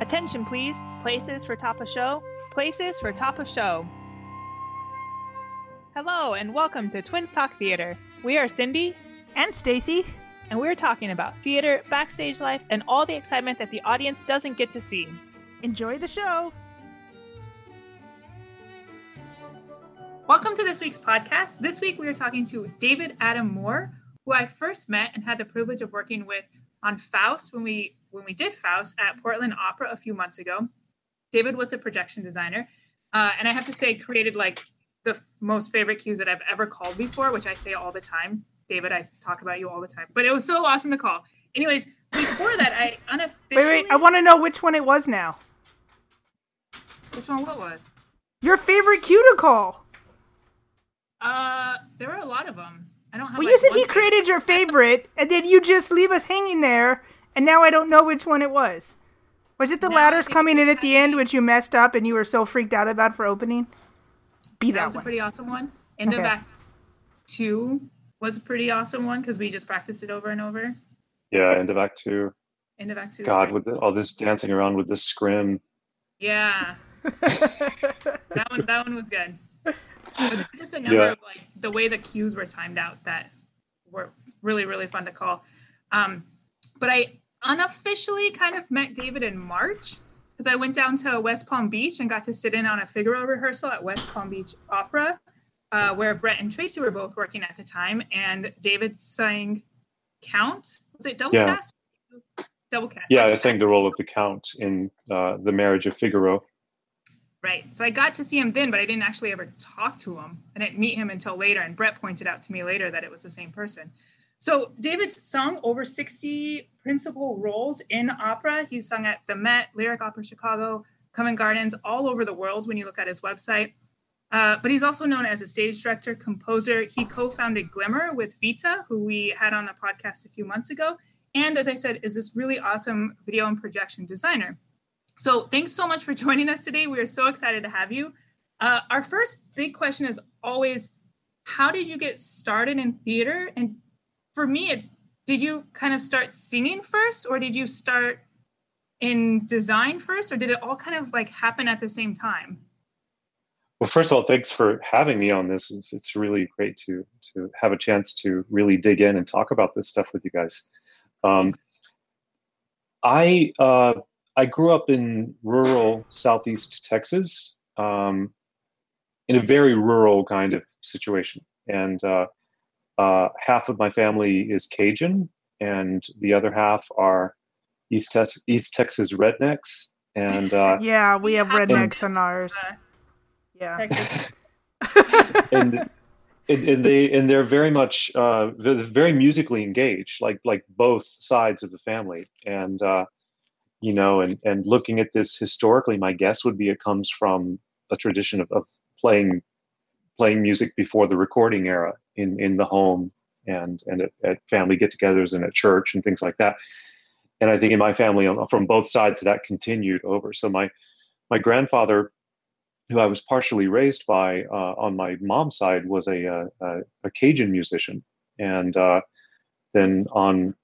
Attention, please. Places for top of show. Places for top of show. Hello, and welcome to Twins Talk Theater. We are Cindy and Stacy, and we're talking about theater, backstage life, and all the excitement that the audience doesn't get to see. Enjoy the show. Welcome to this week's podcast. This week we are talking to David Adam Moore, who I first met and had the privilege of working with on Faust when we when we did Faust at Portland Opera a few months ago. David was a projection designer, uh, and I have to say, created like the most favorite cues that I've ever called before, which I say all the time. David, I talk about you all the time, but it was so awesome to call. Anyways, before that, I unofficially. Wait, wait! I want to know which one it was now. Which one? What was? Your favorite cue to call. Uh, there were a lot of them. I don't have. Well, like, you said he created your favorite, and then you just leave us hanging there, and now I don't know which one it was. Was it the No, ladders coming in it's at the end, which you messed up and you were so freaked out about for opening? Be That that, was a pretty awesome one. End of Okay. Act Two was a pretty awesome one because we just practiced it over and over. Yeah, end of Act Two. End of Act Two. God, with the, all this dancing around with the scrim. Yeah, that one. That one was good. But just a number Yeah. of like the way the cues were timed out that were really really fun to call. Um, but I unofficially kind of met David in March because I went down to West Palm Beach and got to sit in on a Figaro rehearsal at West Palm Beach Opera, uh, where Brett and Tracy were both working at the time, and David sang Count. Was it double Yeah. cast? Double cast. Yeah, I sang the role of the Count in uh, The Marriage of Figaro. Right. So I got to see him then, but I didn't actually ever talk to him. I didn't meet him until later. And Brett pointed out to me later that it was the same person. So David's sung over 60 principal roles in opera. He's sung at the Met, Lyric Opera Chicago, Covent Gardens, all over the world when you look at his website. Uh, but he's also known as a stage director, composer. He co founded Glimmer with Vita, who we had on the podcast a few months ago. And as I said, is this really awesome video and projection designer. So thanks so much for joining us today. We are so excited to have you. Uh, our first big question is always, how did you get started in theater? And for me, it's did you kind of start singing first, or did you start in design first, or did it all kind of like happen at the same time? Well, first of all, thanks for having me on this. It's, it's really great to to have a chance to really dig in and talk about this stuff with you guys. Um, I uh, I grew up in rural southeast Texas, um, in a very rural kind of situation, and uh, uh, half of my family is Cajun, and the other half are East Tex- East Texas rednecks, and uh, yeah, we have And- rednecks on ours. Uh, Yeah. And and, and they and they're very much uh, they're very musically engaged, like like both sides of the family, and uh, you know, and and looking at this historically, my guess would be it comes from a tradition of, of playing playing music before the recording era in in the home and and at, at family get-togethers and at church and things like that. And I think in my family, from both sides, that continued over. So my my grandfather who I was partially raised by uh, on my mom's side was a, uh, a, a Cajun musician, and uh, then on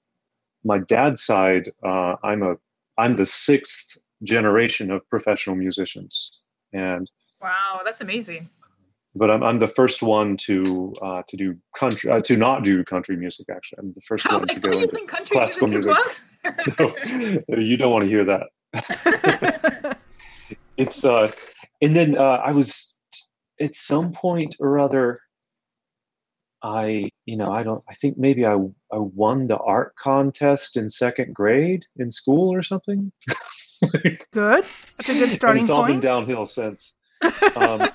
my dad's side, uh, I'm a I'm the sixth generation of professional musicians, and Wow, that's amazing. But I'm I'm the first one to uh, to do country uh, to not do country music. Actually, I'm the first I was one like, to go are you into country classical music, as well? No, you don't want to hear that. it's uh and then uh i was at some point or other i you know i don't i think maybe i i won the art contest in second grade in school or something Good. That's a good and starting it's all been downhill since um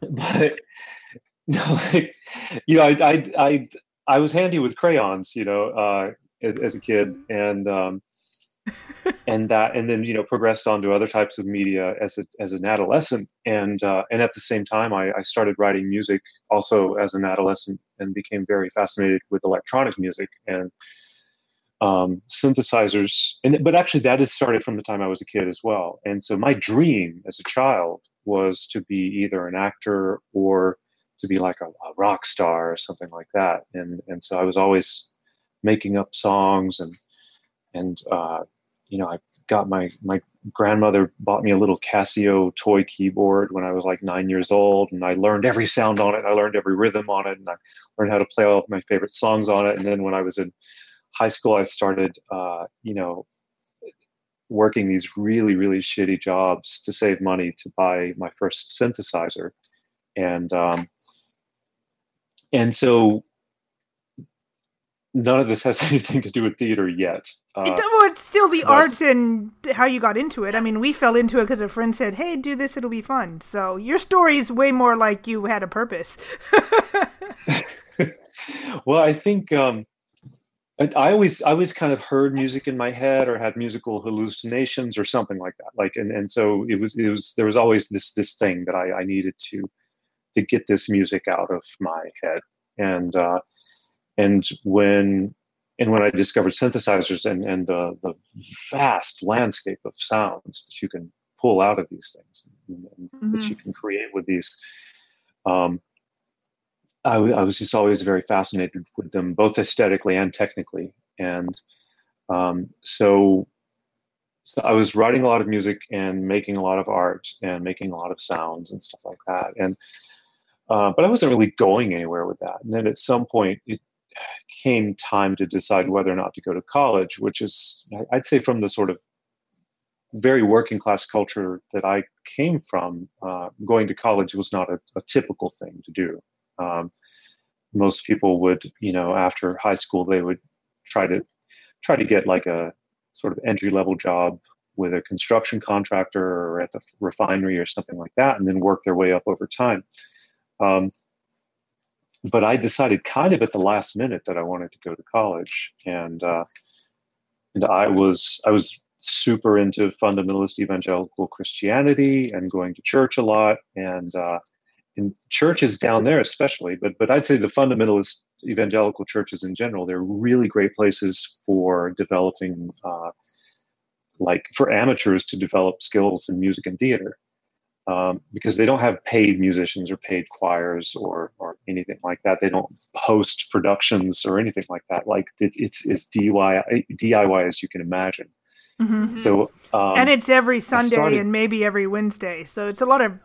but no like you know I, I i i was handy with crayons you know uh as, as a kid and um and that and then you know progressed on to other types of media as a as an adolescent and uh, and at the same time I, I started writing music also as an adolescent and became very fascinated with electronic music and um, synthesizers. And but actually that had started from the time I was a kid as well. And so my dream as a child was to be either an actor or to be like a, a rock star or something like that and and so I was always making up songs and and uh, you know, I got my my grandmother bought me a little Casio toy keyboard when I was like nine years old, and I learned every sound on it. I learned every rhythm on it, and I learned how to play all of my favorite songs on it. And then when I was in high school, I started, uh, you know, working these really really shitty jobs to save money to buy my first synthesizer, and um, and so none of this has anything to do with theater yet. Uh, it, well, it's still the but, arts and how you got into it. I mean, we fell into it because a friend said, "Hey, do this; it'll be fun." So your story is way more like you had a purpose. well, I think um, I, I, always I always kind of heard music in my head or had musical hallucinations or something like that. Like, and, and so it was it was there was always this this thing that I, I needed to to get this music out of my head and. Uh, and when and when I discovered synthesizers and, and the, the vast landscape of sounds that you can pull out of these things and, and mm-hmm. that you can create with these, um, I, w- I was just always very fascinated with them, both aesthetically and technically. And um, so, so I was writing a lot of music and making a lot of art and making a lot of sounds and stuff like that. And uh, but I wasn't really going anywhere with that. And then at some point, it came time to decide whether or not to go to college, which is, I'd say, from the sort of very working class culture that I came from, uh, going to college was not a, a typical thing to do. Um, most people would, you know, after high school, they would try to try to get like a sort of entry level job with a construction contractor or at the refinery or something like that, and then work their way up over time. Um, but I decided kind of at the last minute that I wanted to go to college, and uh, and I was I was super into fundamentalist evangelical Christianity and going to church a lot, and uh, in churches down there especially, but but I'd say the fundamentalist evangelical churches in general, they're really great places for developing. Uh, like for amateurs to develop skills in music and theater um, because they don't have paid musicians or paid choirs or or anything like that. They don't host productions or anything like that. Like it, it's as DIY DIY as you can imagine. Mm-hmm. So um, and it's every Sunday started, and maybe every Wednesday. So it's a lot of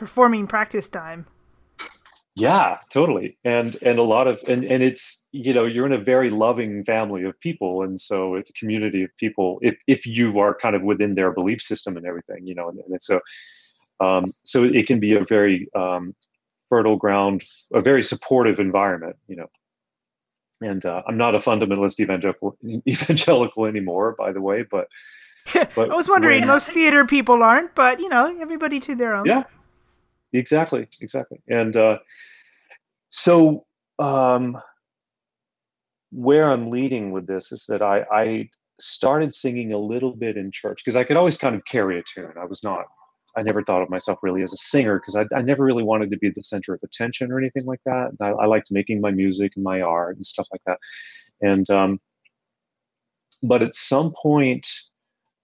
performing practice time. Yeah, totally. And and a lot of and and it's you know you're in a very loving family of people, and so it's a community of people. If if you are kind of within their belief system and everything, you know, and, and so um, so it can be a very um, fertile ground, a very supportive environment, you know. And uh, I'm not a fundamentalist evangelical evangelical anymore, by the way, but. but I was wondering, when, most theater people aren't, but you know, everybody to their own. Yeah, exactly, exactly. And uh, so, um, where I'm leading with this is that I, I started singing a little bit in church because I could always kind of carry a tune. I was not I never thought of myself really as a singer because I, I, never really wanted to be the center of attention or anything like that. I, I, liked making my music and my art and stuff like that. And um, but at some point,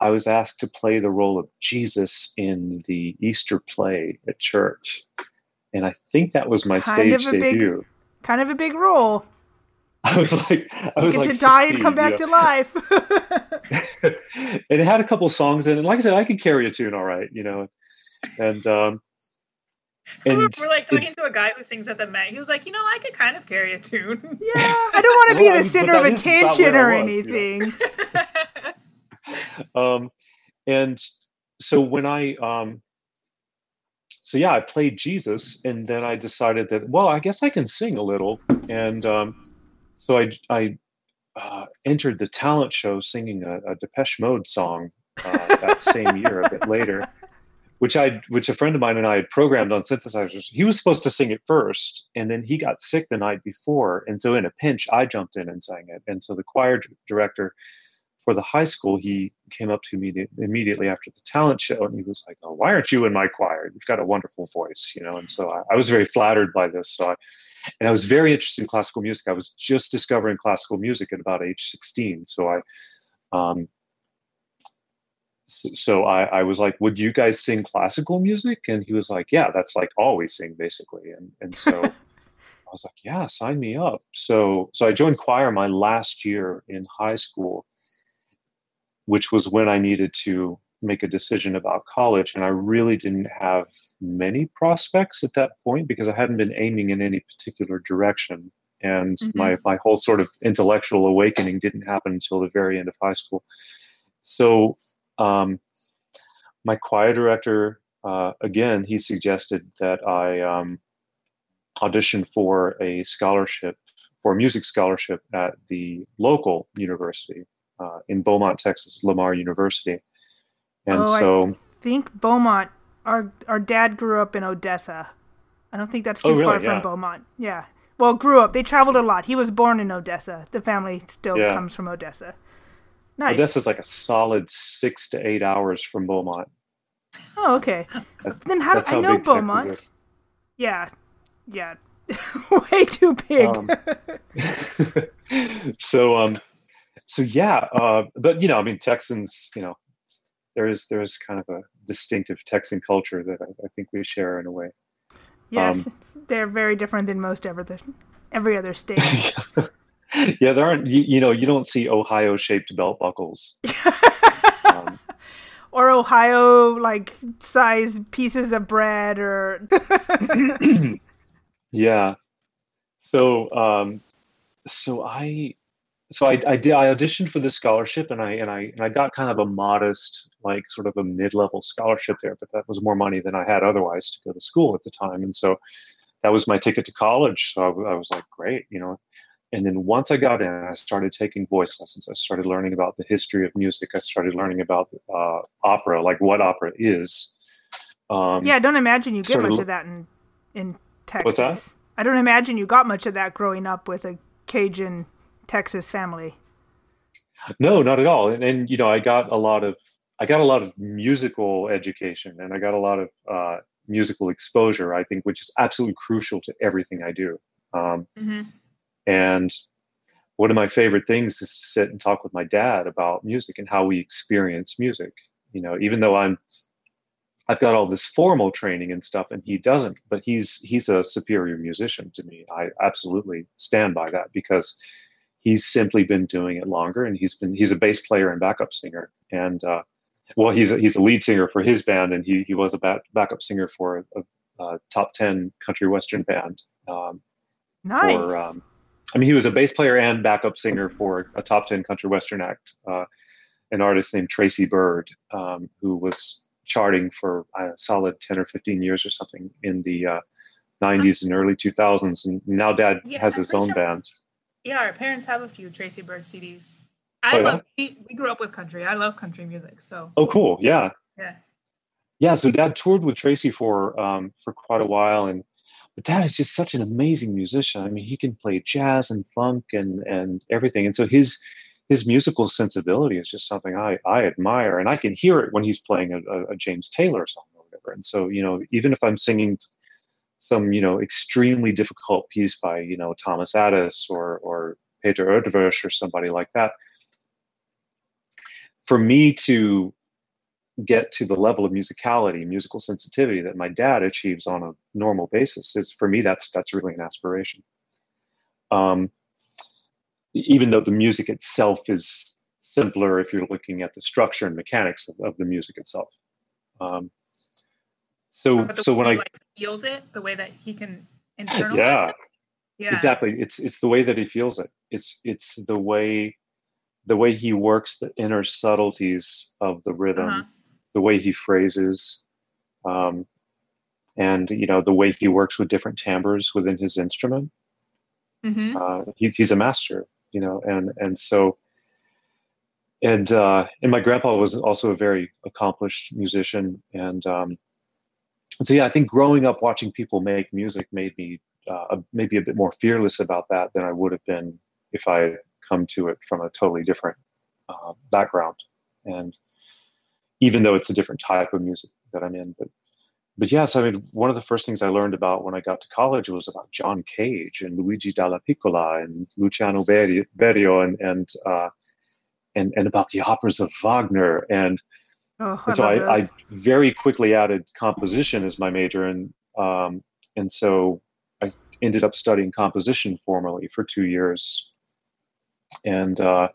I was asked to play the role of Jesus in the Easter play at church, and I think that was my kind stage debut. Big, kind of a big role. I was like, I was you get like to die and come back you know? to life. and it had a couple songs in it. Like I said, I could carry a tune all right, you know. And um and we're like talking it, to a guy who sings at the Met. He was like, you know, I could kind of carry a tune. Yeah, I don't want to well, be the center of attention or was, anything. You know? um, and so when I um, so yeah, I played Jesus, and then I decided that well, I guess I can sing a little, and um, so I I uh, entered the talent show singing a, a Depeche Mode song uh, that same year, a bit later, which I which a friend of mine and I had programmed on synthesizers. He was supposed to sing it first, and then he got sick the night before, and so in a pinch, I jumped in and sang it. And so the choir director for the high school, he came up to me immediately after the talent show, and he was like, "Oh, why aren't you in my choir? You've got a wonderful voice, you know." And so I, I was very flattered by this. So I and I was very interested in classical music. I was just discovering classical music at about age 16. So I, um, so I, I was like, would you guys sing classical music? And he was like, yeah, that's like all we sing basically. And, and so I was like, yeah, sign me up. So, so I joined choir my last year in high school, which was when I needed to make a decision about college, and I really didn't have many prospects at that point because I hadn't been aiming in any particular direction. And mm-hmm. my, my whole sort of intellectual awakening didn't happen until the very end of high school. So, um, my choir director, uh, again, he suggested that I um, audition for a scholarship, for a music scholarship at the local university uh, in Beaumont, Texas, Lamar University. And oh, so I think Beaumont. Our our dad grew up in Odessa. I don't think that's too oh, really? far yeah. from Beaumont. Yeah. Well, grew up. They traveled a lot. He was born in Odessa. The family still yeah. comes from Odessa. Nice. Odessa's like a solid six to eight hours from Beaumont. Oh, okay. That, then how do I know Beaumont? Yeah, yeah, way too big. Um, so, um, so yeah, uh, but you know, I mean, Texans, you know, there is there is kind of a distinctive Texan culture that I, I think we share in a way. Yes, um, they're very different than most ever the, every other state. yeah, there aren't. You, you know, you don't see Ohio-shaped belt buckles. um, or Ohio like size pieces of bread or yeah so um so I so I, I did I auditioned for this scholarship and I and I and I got kind of a modest like sort of a mid-level scholarship there but that was more money than I had otherwise to go to school at the time. And so that was my ticket to college. So I, I was like great you know? And then once I got in I started taking voice lessons. I started learning about the history of music. I started learning about uh, opera like what opera is. Um, yeah I don't imagine you get much of that in in Texas what's that? I don't imagine you got much of that growing up with a Cajun Texas family. No, not at all. And, and you know, I got a lot of I got a lot of musical education, and I got a lot of uh, musical exposure. I think, which is absolutely crucial to everything I do. Um, mm-hmm. And one of my favorite things is to sit and talk with my dad about music and how we experience music. You know, even though I'm I've got all this formal training and stuff, and he doesn't. But he's he's a superior musician to me. I absolutely stand by that because he's simply been doing it longer, and he's been he's a bass player and backup singer, and uh, well, he's a, he's a lead singer for his band, and he he was a back, backup singer for a, a, top ten country western band. Um, nice. For, um, I mean, he was a bass player and backup singer for a top ten country western act. Uh, an artist named Tracy Byrd um, who was charting for a solid 10 or 15 years or something in the uh, 90s and early 2000s. And now dad yeah, has his own sure. bands. Yeah, our parents have a few Tracy Byrd CDs. I oh, love, yeah? we, we grew up with country. I love country music. So. Oh, cool. Yeah. Yeah. Yeah. So dad toured with Tracy for, um, for quite a while. And, but dad is just such an amazing musician. I mean, he can play jazz and funk and, and everything. And so his, his musical sensibility is just something I, I admire, and I can hear it when he's playing a, a, James Taylor song or whatever. And so, you know, even if I'm singing some, you know, extremely difficult piece by, you know, Thomas Adès or or Peter Eötvös or somebody like that, for me to get to the level of musicality, musical sensitivity that my dad achieves on a normal basis is for me that's that's really an aspiration. Um, even though the music itself is simpler if you're looking at the structure and mechanics of, of the music itself. Um, so so when I like feels it, the way that he can internalize yeah, it. Yeah, exactly. It's it's the way that he feels it. It's it's the way the way he works the inner subtleties of the rhythm, uh-huh. the way he phrases, um, and you know the way he works with different timbres within his instrument. Mm-hmm. Uh, he's he's a master you know, and and so and uh, and my grandpa was also a very accomplished musician, and um, so yeah, I think growing up watching people make music made me uh, maybe a bit more fearless about that than I would have been if I had come to it from a totally different uh, background, and even though it's a different type of music that I'm in, but but yes, I mean, one of the first things I learned about when I got to college was about John Cage and Luigi Dallapiccola and Luciano Berio and and uh, and and about the operas of Wagner. And, oh, and so I, I, very quickly added composition as my major and um, and so I ended up studying composition formally for two years and uh,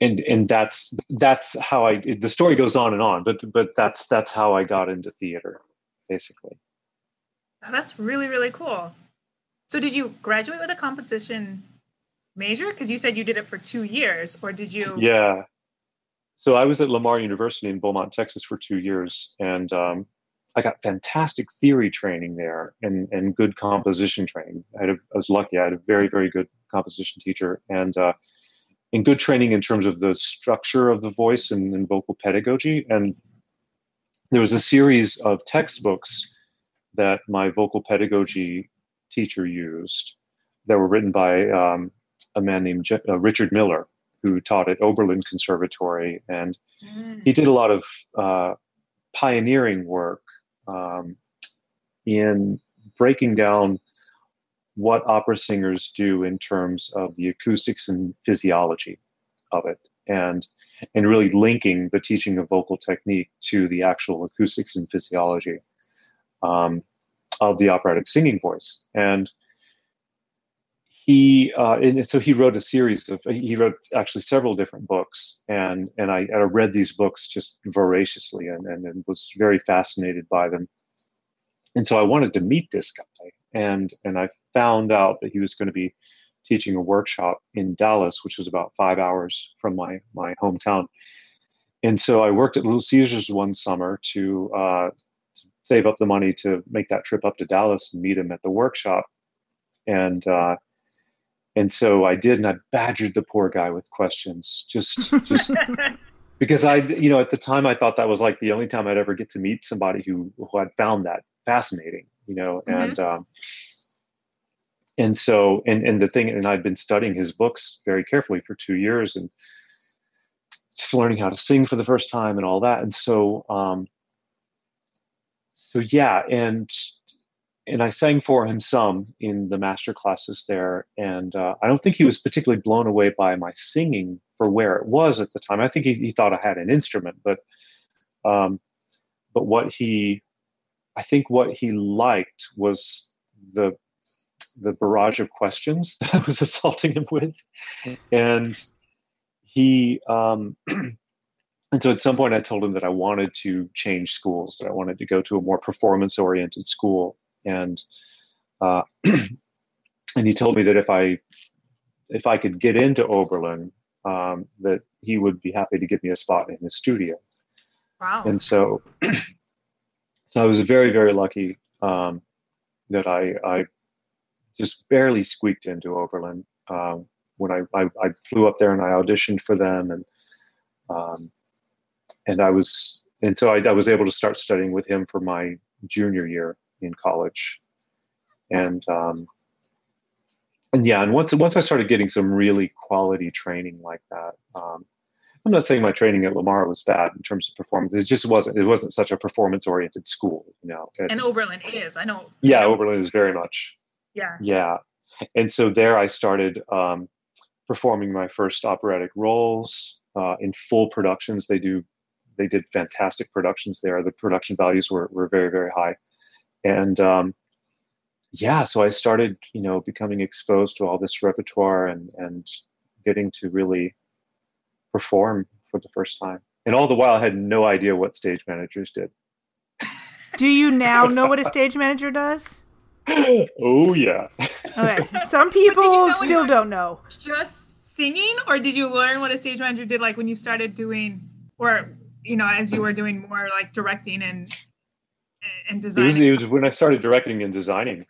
and and that's that's how I the story goes on and on, but but that's that's how I got into theater, basically. That's really really cool. So did you graduate with a composition major? Because you said you did it for two years, or did you? Yeah. So I was at Lamar University in Beaumont, Texas, for two years, and um, I got fantastic theory training there and and good composition training. I, had a, I was lucky; I had a very very good composition teacher, and uh, and good training in terms of the structure of the voice and, and vocal pedagogy. And there was a series of textbooks that my vocal pedagogy teacher used that were written by um, a man named Je- uh, Richard Miller, who taught at Oberlin Conservatory. And mm. he did a lot of uh, pioneering work um, in breaking down what opera singers do in terms of the acoustics and physiology of it and and really linking the teaching of vocal technique to the actual acoustics and physiology um, of the operatic singing voice and he uh, and so he wrote a series of he wrote actually several different books and and I, I read these books just voraciously and, and, and was very fascinated by them and so I wanted to meet this guy and and I found out that he was going to be teaching a workshop in Dallas, which was about five hours from my my hometown. And so I worked at Little Caesars one summer to, uh, to save up the money to make that trip up to Dallas and meet him at the workshop. And uh, and so I did, and I badgered the poor guy with questions, just just because I, you know, at the time I thought that was like the only time I'd ever get to meet somebody who who had found that fascinating, you know, mm-hmm. and. Um, and so and and the thing and i'd been studying his books very carefully for two years and just learning how to sing for the first time and all that and so um so yeah and and i sang for him some in the master classes there and uh, i don't think he was particularly blown away by my singing for where it was at the time. I think he, he thought i had an instrument but um but what he i think what he liked was the the barrage of questions that I was assaulting him with, and he um, and so at some point I told him that I wanted to change schools, that I wanted to go to a more performance oriented school, and uh, and he told me that if I if I could get into Oberlin, um, that he would be happy to give me a spot in his studio. Wow! And so, so I was very very lucky um, that I I just barely squeaked into Oberlin um, when I, I, I flew up there and I auditioned for them and um, and I was and so I, I, was able to start studying with him for my junior year in college and um, and yeah and once once I started getting some really quality training like that um, I'm not saying my training at Lamar was bad in terms of performance. It just wasn't. It wasn't such a performance-oriented school, you know. And, and Oberlin is. I know. Yeah, Oberlin is very much. Yeah. Yeah. And so there I started um, performing my first operatic roles uh, in full productions. They do, they did fantastic productions there. The production values were, were very, very high. And um, yeah, so I started, you know, becoming exposed to all this repertoire and, and getting to really perform for the first time. And all the while, I had no idea what stage managers did. Do you now know what a stage manager does? oh yeah. Okay. Some people you know still don't know. Just singing, or did you learn what a stage manager did like when you started doing, or you know, as you were doing more like directing and and designing? It was, it was when I started directing and designing.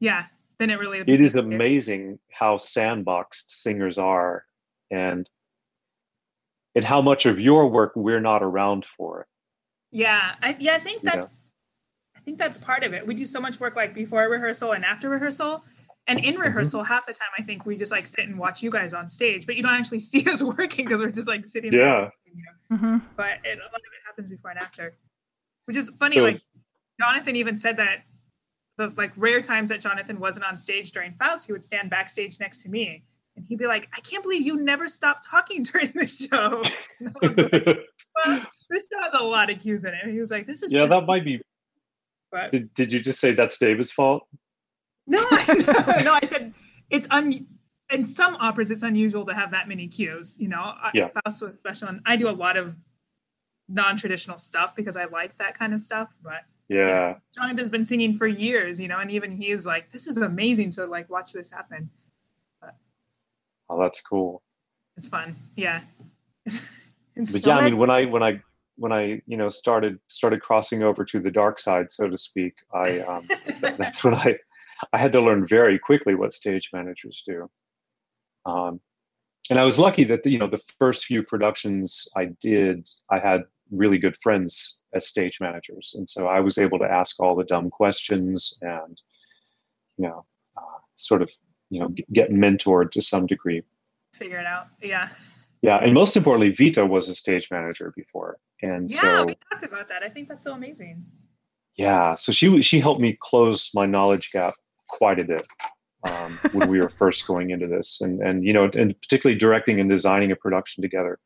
Yeah. Then it really. It is amazing how sandboxed singers are, and and how much of your work we're not around for. Yeah, I, yeah, I think that's I think that's part of it. We do so much work like before rehearsal and after rehearsal. And in mm-hmm. rehearsal, mm-hmm. half the time, I think we just like sit and watch you guys on stage, but you don't actually see us working because we're just like sitting yeah. there. Mm-hmm. But it, a lot of it happens before and after, which is funny. So like Jonathan even said that the like rare times that Jonathan wasn't on stage during Faust, he would stand backstage next to me and he'd be like, I can't believe you never stopped talking during the show. like, well, this show has a lot of cues in it. And he was like, this is yeah, that might be but did, did you just say that's David's fault? No, no, no. I said it's un. in some operas it's unusual to have that many cues. You know, yeah. Faust was special, and I do a lot of non-traditional stuff because I like that kind of stuff. But yeah, Jonathan's been singing for years, you know, and even he's like, "This is amazing to like watch this happen." But, oh, that's cool. It's fun, yeah. but yeah, I mean, when I when I when I you know started started crossing over to the dark side, so to speak, I um, that's when I I had to learn very quickly what stage managers do. Um, and I was lucky that you know the first few productions I did, I had really good friends as stage managers, and so I was able to ask all the dumb questions and you know uh, sort of you know get mentored to some degree. Figure it out, yeah. Yeah, and most importantly, Vita was a stage manager before, and yeah, so we talked about that. I think that's so amazing. Yeah, so she she helped me close my knowledge gap quite a bit um, when we were first going into this, and and you know, and particularly directing and designing a production together.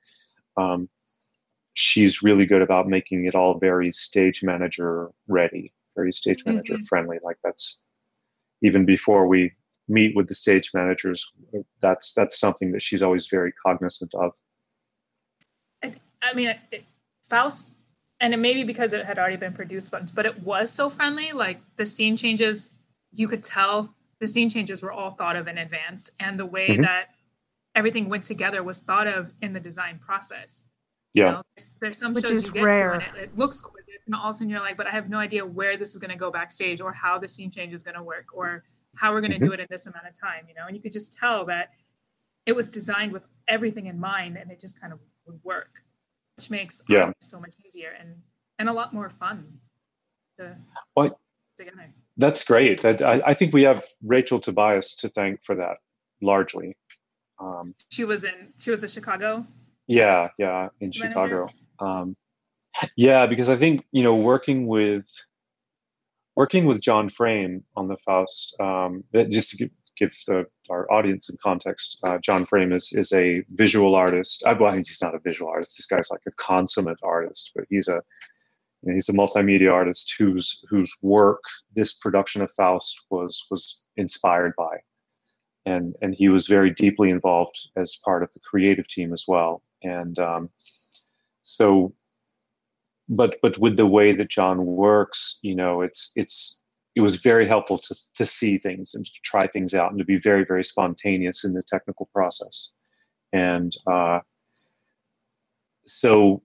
Um, she's really good about making it all very stage manager ready, very stage manager mm-hmm. friendly. Like that's even before we meet with the stage managers that's that's something that she's always very cognizant of i mean it, faust and it may be because it had already been produced but, but it was so friendly like the scene changes you could tell the scene changes were all thought of in advance and the way mm-hmm. that everything went together was thought of in the design process yeah you know, there's, there's, some Which shows you get rare. to and it, it looks gorgeous and all of a sudden you're like but i have no idea where this is going to go backstage or how the scene change is going to work or how we're going to mm-hmm. do it in this amount of time, you know, and you could just tell that it was designed with everything in mind and it just kind of would work, which makes yeah. so much easier and, and a lot more fun to well, together. That's great. I, I think we have Rachel Tobias to thank for that largely. Um, she was in, she was in Chicago. Yeah. Yeah. In manager. Chicago. Um, yeah, because I think, you know, working with, working with John Frame on the Faust, um, just to give, give the, our audience some context, uh, John Frame is is a visual artist. I, well, I mean, he's not a visual artist. This guy's like a consummate artist, but he's a you know, he's a multimedia artist whose whose work this production of Faust was was inspired by, and and he was very deeply involved as part of the creative team as well. And um, so but but with the way that John works, you know, it's it's it was very helpful to to see things and to try things out and to be very very spontaneous in the technical process, and uh, so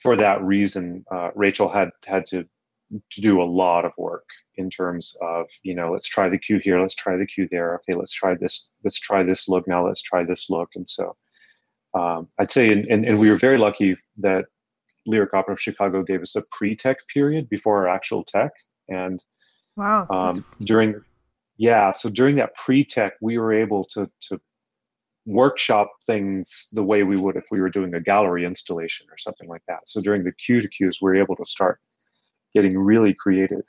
for that reason, uh, Rachel had had to to do a lot of work in terms of you know let's try the cue here let's try the cue there. Okay let's try this let's try this look. Now let's try this look. And so um, i'd say and, and, and we were very lucky that Lyric Opera of Chicago gave us a pre-tech period before our actual tech, and wow, um, during yeah, so during that pre-tech, we were able to to workshop things the way we would if we were doing a gallery installation or something like that. So during the cue to cues, we were able to start getting really creative.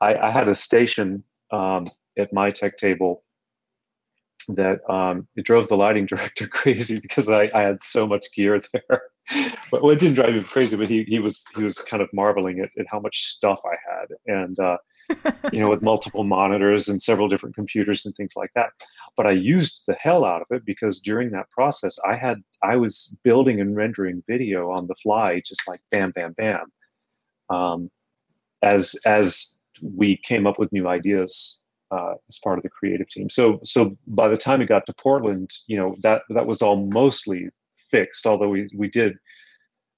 I, I had a station um, at my tech table that um, it drove the lighting director crazy because I, I had so much gear there. but well, it didn't drive him crazy, but he he was he was kind of marveling at, at how much stuff I had, and uh, you know, with multiple monitors and several different computers and things like that. But I used the hell out of it because during that process, I had I was building and rendering video on the fly, just like bam, bam, bam, um, as as we came up with new ideas uh, as part of the creative team. So so by the time it got to Portland, you know that that was all mostly fixed. Although we we did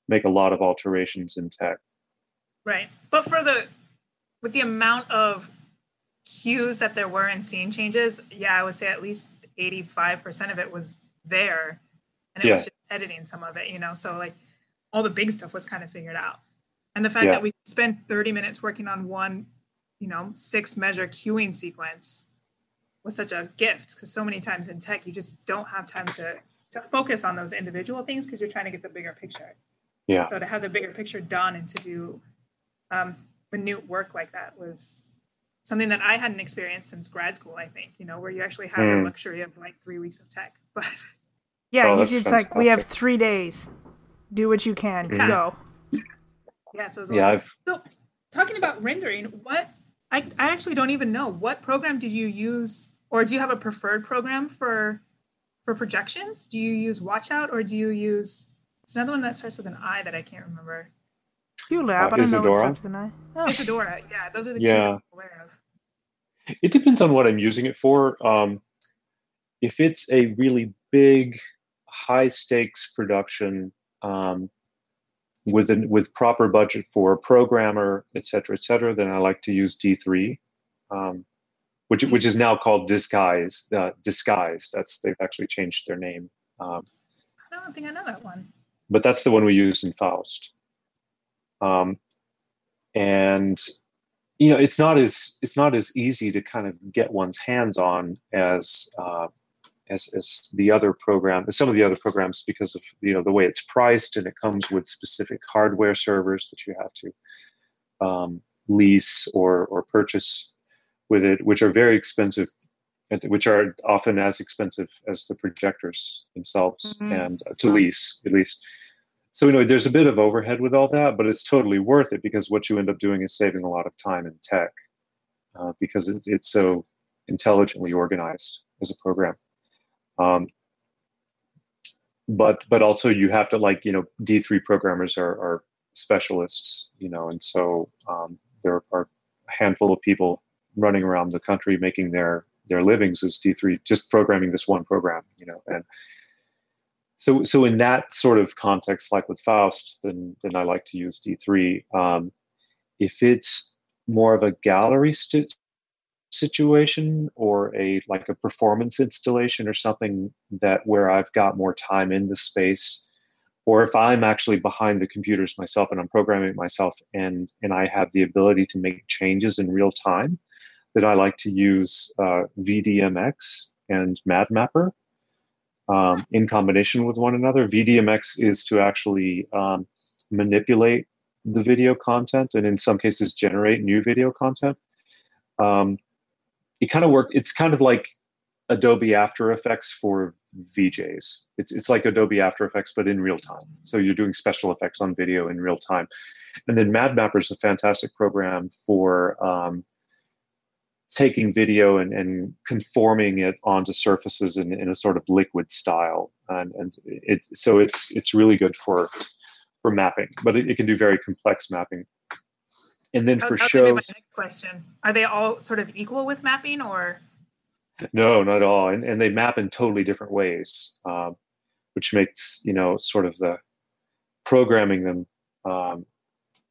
make a lot of alterations in tech. Right, but for the with the amount of cues that there were in scene changes, yeah, I would say at least eighty five percent of it was there, and it yeah. was just editing some of it. You know, so like all the big stuff was kind of figured out. And the fact yeah. that we spent 30 minutes working on one you know, six measure cueing sequence was such a gift because so many times in tech you just don't have time to to focus on those individual things because you're trying to get the bigger picture. Yeah. So to have the bigger picture done and to do um, minute work like that was something that I hadn't experienced since grad school. I think you know where you actually have mm. the luxury of like three weeks of tech, but yeah, oh, it's like we have three days. Do what you can. Mm. Go. Yeah. So yeah. I've... So talking about rendering, what I, I actually don't even know what program did you use or do you have a preferred program for for projections? Do you use Watchout or do you use it's another one that starts with an I that I can't remember. QLab, uh, I don't know what starts with an I. Oh. Isadora, yeah, those are the yeah. two I'm aware of. It depends on what I'm using it for. Um, if it's a really big, high stakes production um, with an, with proper budget for a programmer, et cetera, et cetera, then I like to use D3. Um, which which is now called Disguise. Uh, Disguise. That's they've actually changed their name. Um, I don't think I know that one. But that's the one we used in Faust. Um, and you know, it's not as it's not as easy to kind of get one's hands on as uh, as as the other program, some of the other programs, because of you know the way it's priced, and it comes with specific hardware servers that you have to um, lease or or purchase with it, which are very expensive, which are often as expensive as the projectors themselves, mm-hmm. and uh, to lease at least. So you know, there's a bit of overhead with all that, but it's totally worth it because what you end up doing is saving a lot of time in tech uh, because it, it's so intelligently organized as a program. Um, but but also you have to like you know D3 programmers are, are specialists, you know, and so um, there are a handful of people running around the country making their their livings as D3, just programming this one program, you know. And so so in that sort of context, like with Faust, then then I like to use D3. Um, if it's more of a gallery st- situation or a like a performance installation or something that where I've got more time in the space, or if I'm actually behind the computers myself and I'm programming myself and and I have the ability to make changes in real time, that I like to use uh, VDMX and MadMapper um, in combination with one another. VDMX is to actually um, manipulate the video content and in some cases generate new video content. Um, it kind of work. It's kind of like Adobe After Effects for VJs. It's it's like Adobe After Effects but in real time. So you're doing special effects on video in real time. And then MadMapper is a fantastic program for um, taking video and, and conforming it onto surfaces in, in a sort of liquid style and, and it, so it's it's really good for for mapping but it, it can do very complex mapping and then for shows question. Are they all sort of equal with mapping or? No not at all. And, and they map in totally different ways um, which makes you know sort of the programming them um,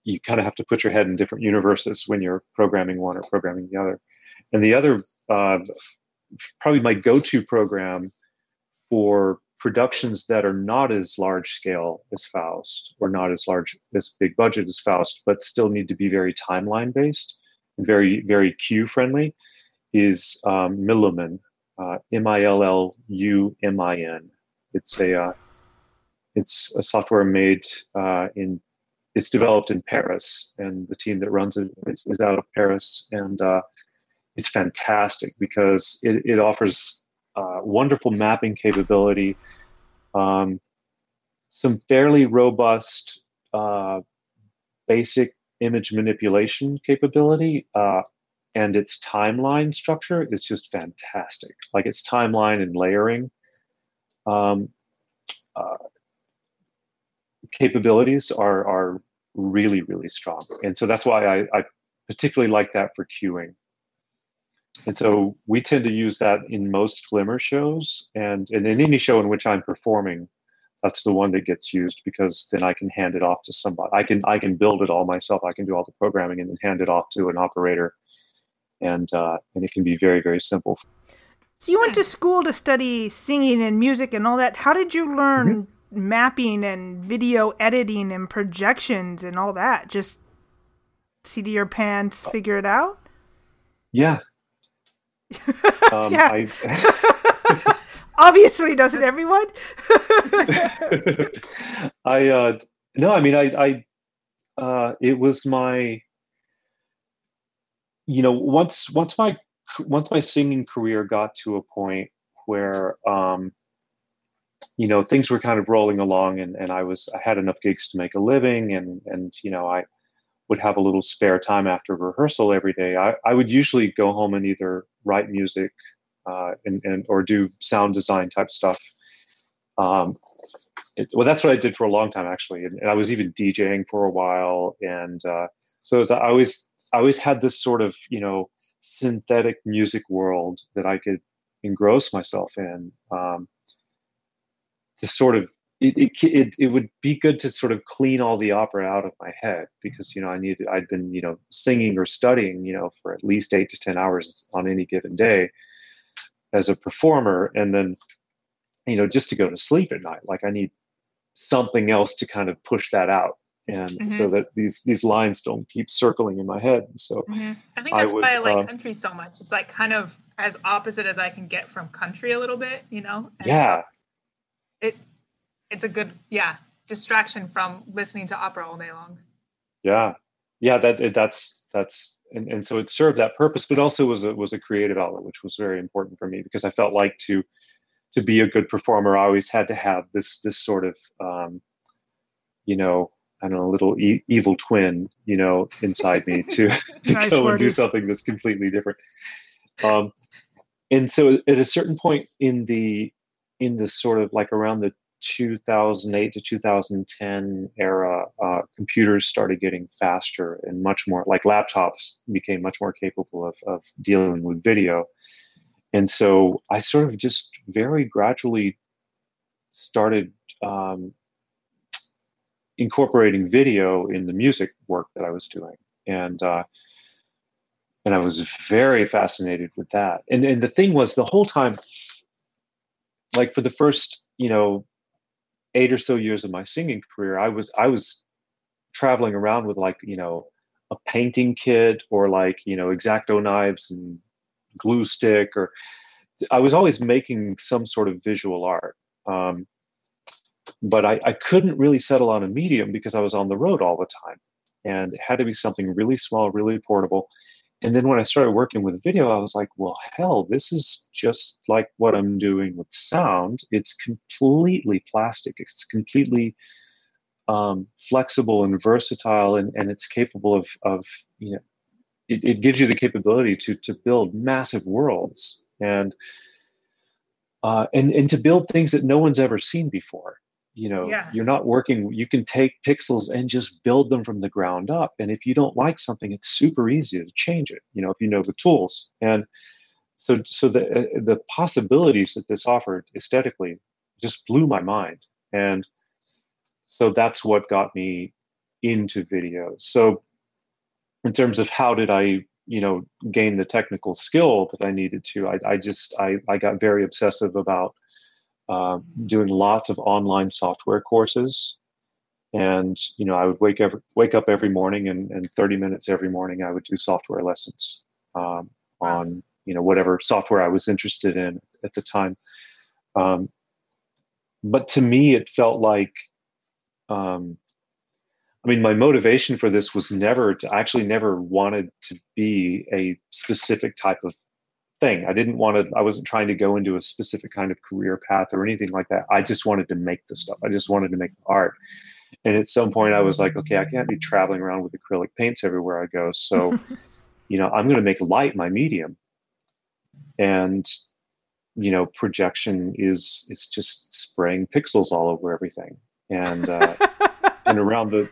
you kind of have to put your head in different universes when you're programming one or programming the other. And the other, uh, probably my go to program for productions that are not as large scale as Faust or not as large as big budget as Faust, but still need to be very timeline based and very, very cue friendly is um, Millumin, uh, M I L L U M I N. It's a uh, it's a software made uh, in it's developed in Paris, and the team that runs it is, is out of Paris, and uh, is fantastic because it, it offers uh, wonderful mapping capability, um, some fairly robust uh, basic image manipulation capability, uh, and its timeline structure is just fantastic. Like its timeline and layering um, uh, capabilities are are really really strong, and so that's why I, I particularly like that for cueing. And so we tend to use that in most Glimmer shows, and, and in any show in which I'm performing, that's the one that gets used because then I can hand it off to somebody. I can I can build it all myself. I can do all the programming and then hand it off to an operator, and uh, and it can be very very simple. So you went to school to study singing and music and all that. How did you learn mm-hmm. mapping and video editing and projections and all that? Just see to your pants, figure it out. Yeah, um, yeah. I, Obviously, doesn't everyone? I uh, no, I mean, I, I uh, it was my, you know, once once my once my singing career got to a point where, um, you know, things were kind of rolling along, and and I was I had enough gigs to make a living, and and you know, I would have a little spare time after rehearsal every day, I, I would usually go home and either write music uh, and, and or do sound design type stuff. Um, it, well, that's what I did for a long time actually, and, and I was even DJing for a while, and uh, so was, I always I always had this sort of you know synthetic music world that I could engross myself in. Um, to sort of it, it, it, it would be good to sort of clean all the opera out of my head because you know I needed I'd been you know singing or studying you know for at least eight to ten hours on any given day as a performer. And then you know just to go to sleep at night like I need something else to kind of push that out. And mm-hmm. so that these these lines don't keep circling in my head. So mm-hmm. I think that's I would, why I like uh, country so much. It's like kind of as opposite as I can get from country a little bit you know? And yeah. so it it's a good yeah distraction from listening to opera all day long. Yeah. Yeah that that's that's and, and so it served that purpose but also was a was a creative outlet which was very important for me because i felt like to to be a good performer i always had to have this this sort of um you know I don't know, a little e- evil twin, you know, inside me to to nice go and do something that's completely different. Um, and so, at a certain point in the in the sort of like around the 2008 to 2010 era, uh, computers started getting faster and much more like laptops became much more capable of, of dealing with video. And so I sort of just very gradually started um, incorporating video in the music work that I was doing. And, uh, and I was very fascinated with that. And, and the thing was, the whole time, like for the first, you know, eight or so years of my singing career, I was I was traveling around with like you know a painting kit or like you know X-Acto knives and glue stick or I was always making some sort of visual art. Um, but I, I couldn't really settle on a medium because I was on the road all the time. And it had to be something really small, really portable. And then when I started working with video, I was like, well, hell, this is just like what I'm doing with sound. It's completely plastic, it's completely um, flexible and versatile, and, and it's capable of, of you know, it, it gives you the capability to, to build massive worlds and, uh, and, and to build things that no one's ever seen before you know yeah. you're not working you can take pixels and just build them from the ground up and if you don't like something it's super easy to change it you know if you know the tools. And so so the uh, the possibilities that this offered aesthetically just blew my mind. And so that's what got me into video so in terms of how did i you know gain the technical skill that i needed to i, I just I, I got very obsessive about uh, doing lots of online software courses. And you know, I would wake every, wake up every morning, and, and 30 minutes every morning, I would do software lessons um, on you know whatever software I was interested in at the time. Um, but to me, it felt like, um, I mean, my motivation for this was never to actually never wanted to be a specific type of thing. I didn't want to, I wasn't trying to go into a specific kind of career path or anything like that. I just wanted to make the stuff. I just wanted to make art. And at some point I was like, okay, I can't be traveling around with acrylic paints everywhere I go. So, you know, I'm going to make light my medium. And, you know, projection is, it's just spraying pixels all over everything. And, uh, and around the,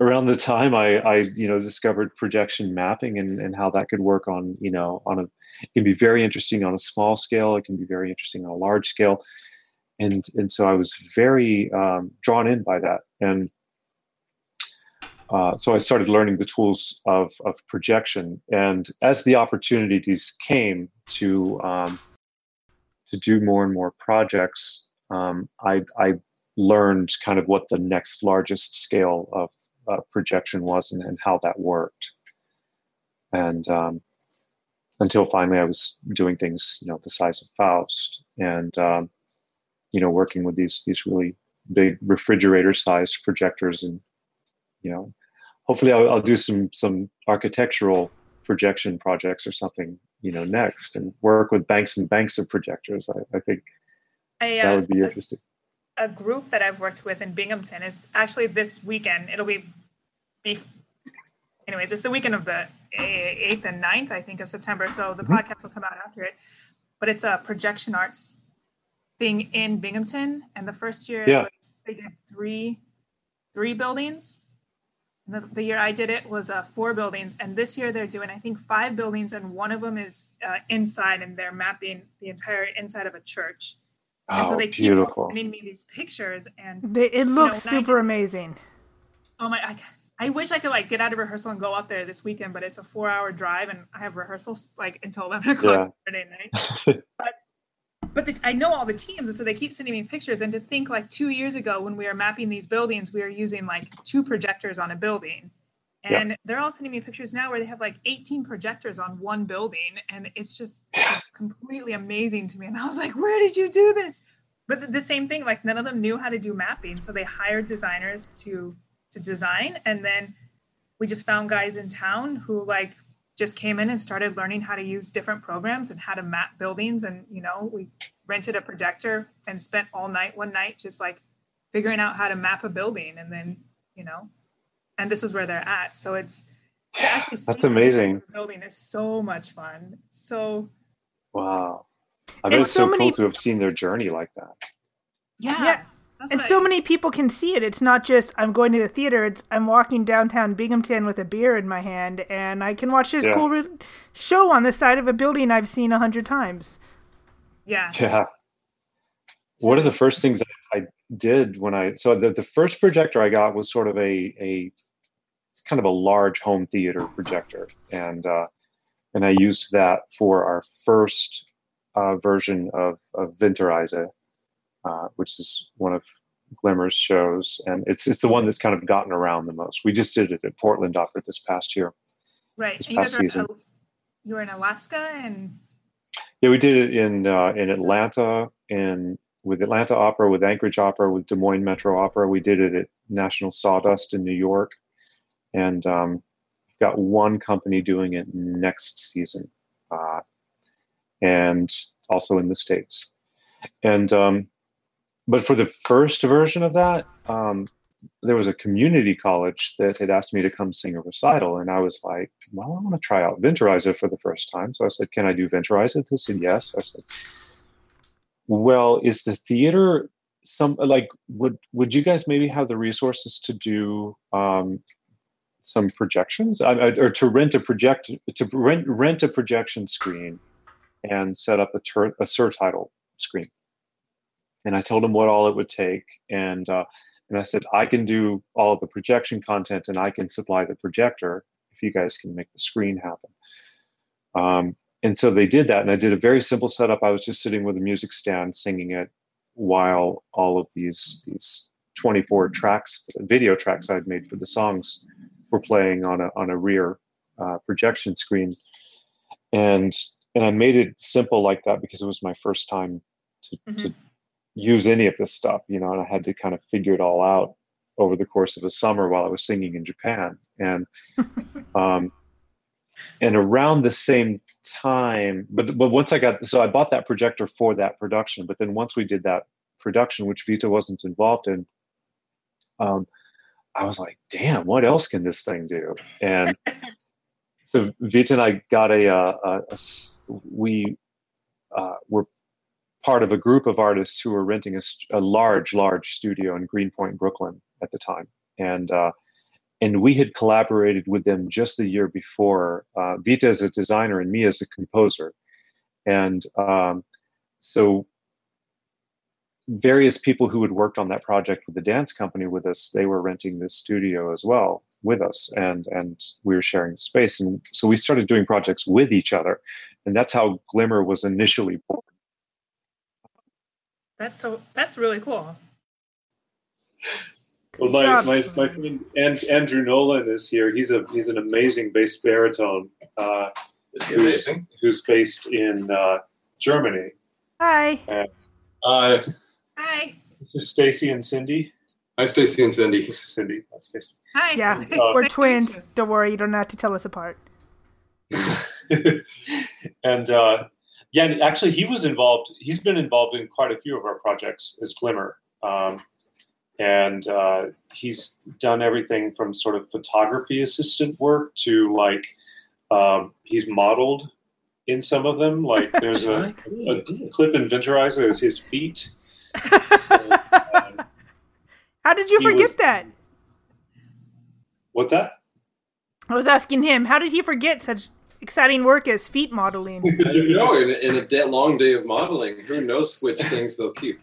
around the time I, I you know discovered projection mapping and, and how that could work on you know on a it can be very interesting on a small scale it can be very interesting on a large scale. And and so I was very um, drawn in by that. And uh, so I started learning the tools of of projection. And as the opportunities came to um, to do more and more projects um, I I learned kind of what the next largest scale of uh, projection was and, and, how that worked. And um, until finally, I was doing things, you know, the size of Faust, and um, you know, working with these these really big refrigerator-sized projectors, and you know, hopefully, I'll, I'll do some some architectural projection projects or something, you know, next, and work with banks and banks of projectors. I, I think I, uh, that would be interesting a group that I've worked with in Binghamton is actually this weekend. It'll be, be anyways, it's the weekend of the 8th and 9th, I think, of September. So the mm-hmm. podcast will come out after it. but it's a projection arts thing in Binghamton. And the first year Yeah. was- they did three three buildings. The, the year I did it was uh, four buildings, and this year they're doing I think five buildings, and one of them is uh, inside, and they're mapping the entire inside of a church. And so Oh, they keep beautiful. sending me these pictures, and They, it looks when I super did- amazing. Oh my! I, I wish I could like get out of rehearsal and go up there this weekend, but it's a four-hour drive, and I have rehearsals like until eleven o'clock Saturday night. but but the, I know all the teams, and so they keep sending me pictures. And to think like two years ago when we were mapping these buildings, we were using like two projectors on a building, Yeah. and they're all sending me pictures now where they have like eighteen projectors on one building, and it's just completely amazing to me. And I was like, where did you do this? But the, the same thing, like none of them knew how to do mapping, so they hired designers to to design and then we just found guys in town who like just came in and started learning how to use different programs and how to map buildings and you know we rented a projector and spent all night one night just like figuring out how to map a building and then you know and this is where they're at so it's to actually see That's the inside of amazing. the building is so much fun so Wow. I And bet it's so so many- cool to have seen their journey like that. yeah, Yeah. that's And so I- many people can see it. It's not just I'm going to the theater. It's I'm walking downtown Binghamton with a beer in my hand, and I can watch this Yeah. cool re- show on the side of a building I've seen a hundred times. yeah Yeah. One of the first things I, I did when I so the, the first projector I got was sort of a a kind of a large home theater projector, and uh, and I used that for our first uh, version of of Winterreise, uh, which is one of Glimmer's shows, and it's it's the one that's kind of gotten around the most. We just did it at Portland Opera this past year. right this and you guys past are season. you were in alaska and Yeah, we did it in uh, in Atlanta, in with Atlanta Opera, with Anchorage Opera, with Des Moines Metro Opera. We did it at National Sawdust in New York, and um, got one company doing it next season, uh, and also in the states. And um, but for the first version of that, um, there was a community college that had asked me to come sing a recital, and I was like, "Well, I want to try out Winterreise for the first time." So I said, "Can I do Winterreise?" They said, "Yes." I said, "Well, is the theater some like would would you guys maybe have the resources to do um, some projections I, or to rent a project to rent rent a projection screen and set up a tur- a surtitle screen?" And I told him what all it would take, and uh, and I said, I can do all the projection content and I can supply the projector if you guys can make the screen happen. Um, and so they did that. And I did a very simple setup. I was just sitting with a music stand singing it while all of these, these 24 tracks, video tracks I'd made for the songs were playing on a, on a rear uh, projection screen. And, and I made it simple like that because it was my first time to, to Mhm. use any of this stuff, you know, and I had to kind of figure it all out over the course of a summer while I was singing in Japan. And um, and around the same time, but but once I got so I bought that projector for that production, but then once we did that production, which Vita wasn't involved in, um, I was like, damn, what else can this thing do? And so Vita and I got a, uh, a, a s- we uh, were part of a group of artists who were renting a, a large, large studio in Greenpoint, Brooklyn at the time, and uh, and we had collaborated with them just the year before. Uh, Vita as a designer and me as a composer, and um, so various people who had worked on that project with the dance company with us, they were renting this studio as well with us, and and we were sharing the space, and so we started doing projects with each other, and that's how Glimmer was initially born. that's so that's really cool Good my, job. my, my friend and, Andrew Nolan is here. He's a he's an amazing bass baritone uh, Is he who's, amazing? who's based in uh, Germany. Hi. Uh, hi This is Stacy and Cindy. hi, Stacy and Cindy. This is Cindy. That's Stacy. hi Yeah, Uh, we're Nice to meet twins. Don't worry, you don't have to tell us apart. and uh, yeah, actually, he was involved. He's been involved in quite a few of our projects as Glimmer, um, and uh, he's done everything from sort of photography assistant work to like um, he's modeled in some of them. Like there's a, a clip in Winterreise is his feet. How did you He forget was- that? What's that? I was asking him, how did he forget such exciting work as feet modeling? I don't know. In, a- in a de- long day of modeling, who knows which things they'll keep?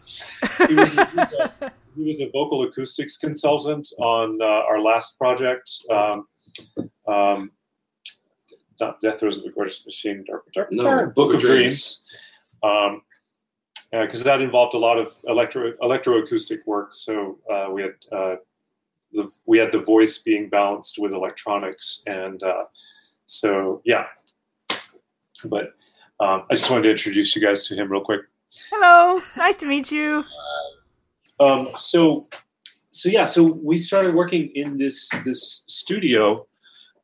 He was, he was a, he was a vocal acoustics consultant on uh, our last project. Um, um, not Death Throes of the Gorgeous Machine, Dark, Dark, No, Dark Book of Dreams. Um, because that involved a lot of electro electroacoustic work. So uh, we had uh, the we had the voice being balanced with electronics, and uh, so yeah. But um, I just wanted to introduce you guys to him real quick. Hello, nice to meet you. Um, so so yeah, so we started working in this this studio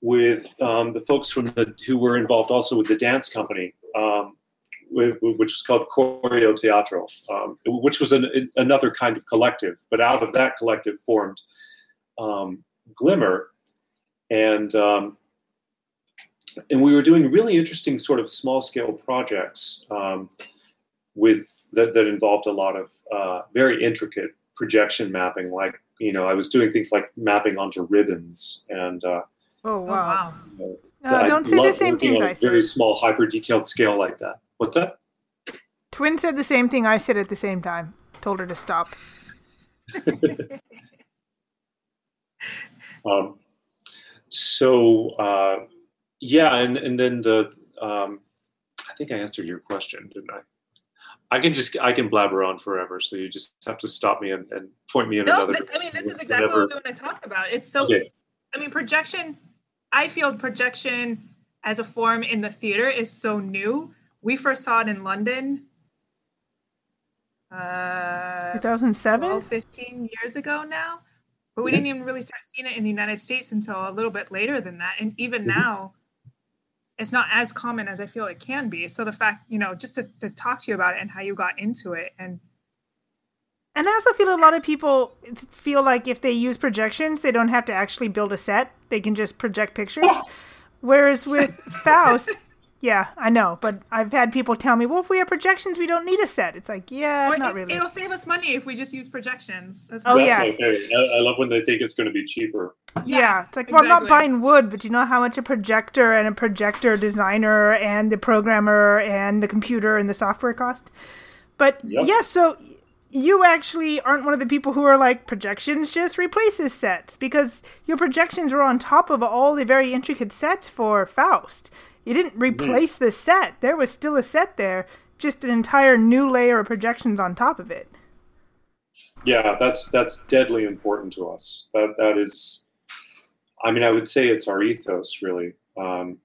with um, the folks from the who were involved also with the dance company. Um, which was called Choreo Teatro, um, which was an, another kind of collective. But out of that collective formed um, Glimmer, and um, and we were doing really interesting sort of small scale projects um, with that, that involved a lot of uh, very intricate projection mapping. Like you know, I was doing things like mapping onto ribbons and. Uh, Oh Oh, wow! wow. No, don't say the same working things on I a Very small, hyper detailed scale like that. What's that? Twin said the same thing I said at the same time. Told her to stop. Um, so uh, yeah, and and then the um, I think I answered your question, didn't I? I can just I can blabber on forever, so you just have to stop me and, and point me in No, another. th- I mean this is whenever- exactly what we want to talk about. It's so. Okay. I mean, projection. I feel projection as a form in the theater is so new. We first saw it in London. Uh, 2007. 12, 15 years ago now. But we didn't even really start seeing it in the United States until a little bit later than that. And even Mhm. now, it's not as common as I feel it can be. So the fact, you know, just to, to talk to you about it and how you got into it and And I also feel a lot of people feel like if they use projections, they don't have to actually build a set. They can just project pictures. Whereas with Faust, yeah, I know, but I've had people tell me, "Well, if we have projections, we don't need a set." It's like, yeah, Or not it, really. it'll save us money if we just use projections. That's Oh, That's yeah. okay. I, I love when they think it's going to be cheaper. Yeah, it's like, well, I'm not buying wood, but you know how much a projector and a projector designer and the programmer and the computer and the software cost? But Yep. yeah, so you actually aren't one of the people who are like, projections just replaces sets because your projections were on top of all the very intricate sets for Faust. You didn't replace the set, there was still a set there, just an entire new layer of projections on top of it. Yeah, that's that's deadly important to us. That that is, I mean, I would say it's our ethos, really. Um,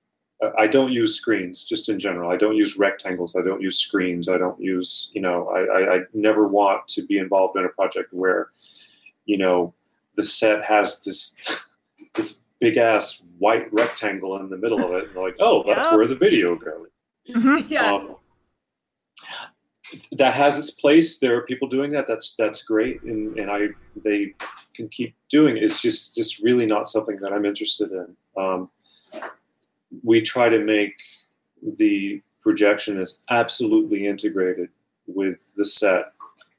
I- I don't use screens, just in general. I don't use rectangles. I don't use screens. I don't use, you know, I, I, I never want to be involved in a project where, you know, the set has this this big ass white rectangle in the middle of it, and they're like, oh, that's where the video goes. yeah. Um, that has its place. There are people doing that. That's that's great, and, and I they can keep doing it. It's just just really not something that I'm interested in. Um, we try to make the projection as absolutely integrated with the set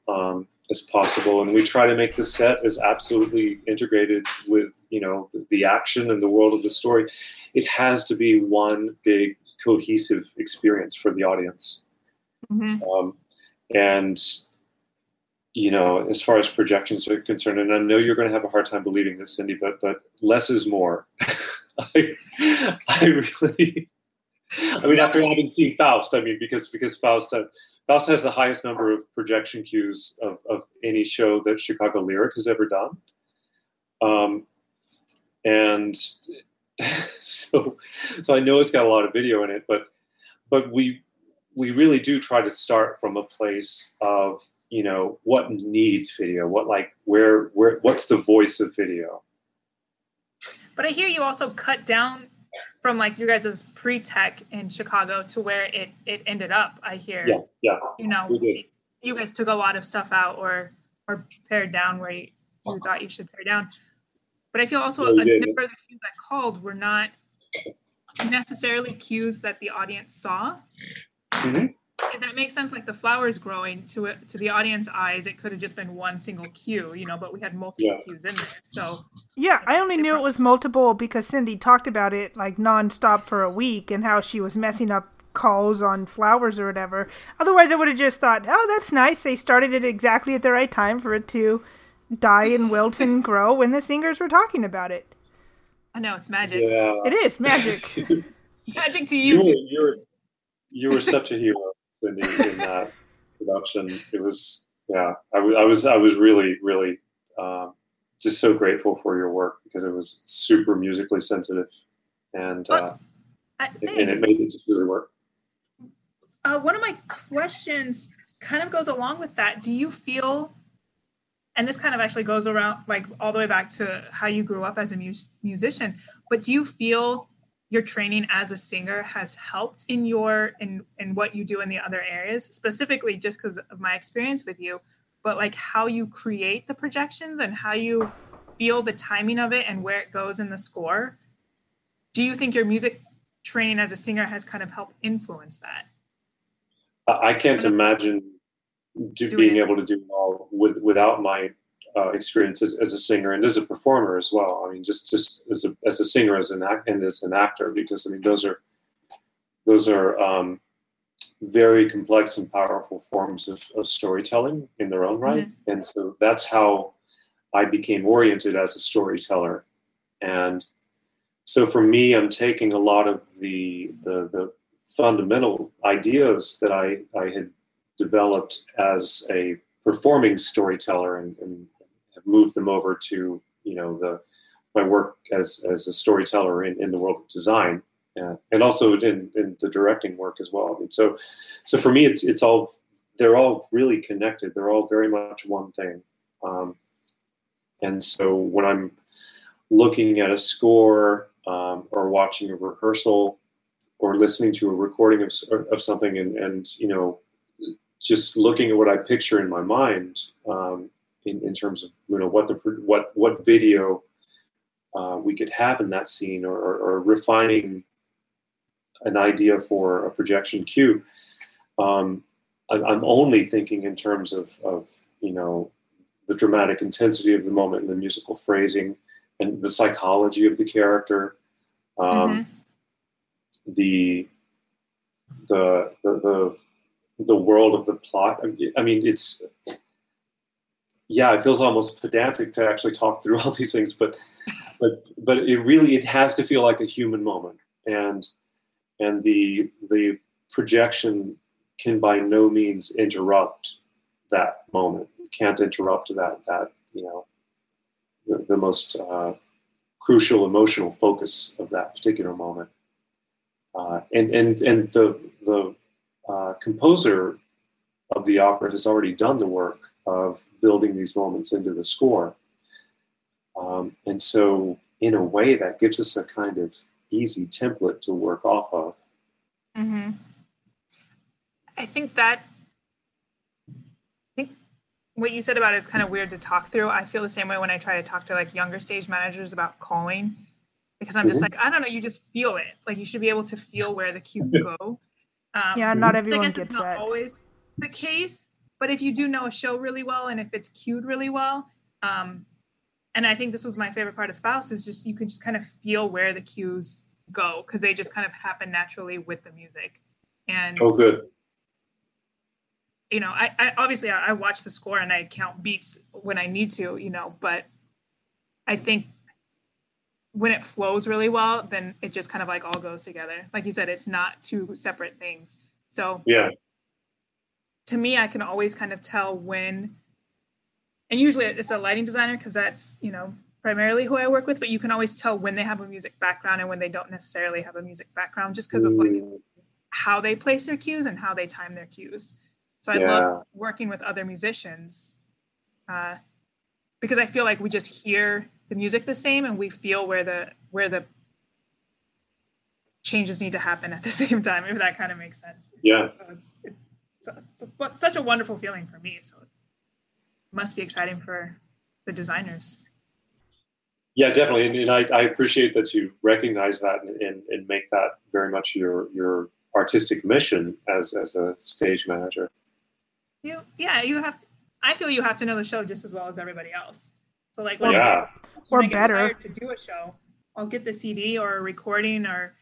um, as possible, and we try to make the set as absolutely integrated with you know the, the action and the world of the story. It has to be one big cohesive experience for the audience. Mhm. Um, and you know, as far as projections are concerned, and I know you're going to have a hard time believing this, Cindy, but but less is more. I, I really, I mean, after having seen Faust, I mean, because because Faust uh, Faust has the highest number of projection cues of, of any show that Chicago Lyric has ever done. Um, and so so I know it's got a lot of video in it, but but we we really do try to start from a place of you know what needs video, what like where where what's the voice of video. But I hear you also cut down from like you guys' pre-tech in Chicago to where it it ended up. I hear. Yeah, yeah, You know, you guys took a lot of stuff out or or pared down where you, you thought you should pare down. But I feel also Yeah, a did. number of the few that called were not necessarily cues that the audience saw. Mhm. If that makes sense, like the flowers growing to it to the audience eyes, it could have just been one single cue, you know, but we had multiple Yeah. cues in there. So Yeah, I only knew it was multiple because Cindy talked about it like nonstop for a week and how she was messing up calls on flowers or whatever. Otherwise, I would have just thought, oh, that's nice. They started it exactly at the right time for it to die and wilt and grow when the singers were talking about it. I know it's magic. Yeah. It is magic. Magic to you you were, too. you were you were such a hero, Cindy, in that production. It was yeah. I was I was really really um, just so grateful for your work because it was super musically sensitive, and uh, I, and it made it just really work. Uh, one of my questions kind of goes along with that. Do you feel, and this kind of actually goes around like all the way back to how you grew up as a mus- musician, but do you feel your training as a singer has helped in your in in what you do in the other areas, specifically just because of my experience with you, but like how you create the projections and how you feel the timing of it and where it goes in the score? Do you think your music training as a singer has kind of helped influence that? I can't imagine do, being able to do it all with, without my uh, experience as, as a singer and as a performer as well. I mean, just just as a, as a singer, as an act, and as an actor, because I mean, those are those are um, very complex and powerful forms of, of storytelling in their own right. And so that's how I became oriented as a storyteller. And so for me, I'm taking a lot of the the, the fundamental ideas that I, I had developed as a performing storyteller and, and moved them over to you know the my work as as a storyteller in, in the world of design uh, and also in, in the directing work as well. I mean, so so for me it's it's all they're all really connected. They're all very much one thing. Um, and so when I'm looking at a score um, or watching a rehearsal or listening to a recording of, of something and, and you know just looking at what I picture in my mind um, in, in terms of you know what the what what video uh, we could have in that scene or, or, or refining an idea for a projection cue. Um, I'm, I'm only thinking in terms of, of you know the dramatic intensity of the moment and the musical phrasing and the psychology of the character. Um, the the the the the world of the plot. I mean, it's yeah, it feels almost pedantic to actually talk through all these things, but but but it really it has to feel like a human moment, and and the the projection can by no means interrupt that moment. It can't interrupt that that you know the, the most uh, crucial emotional focus of that particular moment. Uh, and and and the the uh, composer of the opera has already done the work of building these moments into the score, um, and so in a way that gives us a kind of easy template to work off of. Mm-hmm. I think that I think what you said about it is kind of weird to talk through. I feel the same way when I try to talk to like younger stage managers about calling because I'm just Mhm. like, I don't know, you just feel it. Like you should be able to feel where the cues go. Um, Yeah, not I everyone guess gets it's not that. always the case, but if you do know a show really well and if it's cued really well, um, and I think this was my favorite part of Faust is just you can just kind of feel where the cues go because they just kind of happen naturally with the music. And Oh, good. you know, I, I obviously I, I watch the score and I count beats when I need to, you know, but I think when it flows really well, then it just kind of like all goes together. Like you said, it's not two separate things. So Yeah. To me, I can always kind of tell when, and usually it's a lighting designer because that's, you know, primarily who I work with, but you can always tell when they have a music background and when they don't necessarily have a music background just because of like Mm, how they place their cues and how they time their cues. So I Yeah. love working with other musicians uh, because I feel like we just hear the music the same and we feel where the where the changes need to happen at the same time. If that kind of makes sense. yeah. So it's it's, it's, it's such a wonderful feeling for me. So it must be exciting for the designers. Yeah, definitely, and, and I, I, appreciate that you recognize that and, and, and, make that very much your your artistic mission as as a stage manager. You, yeah, you have. I feel you have to know the show just as well as everybody else. So, like, when yeah, or better to do a show, I'll get the CD or a recording or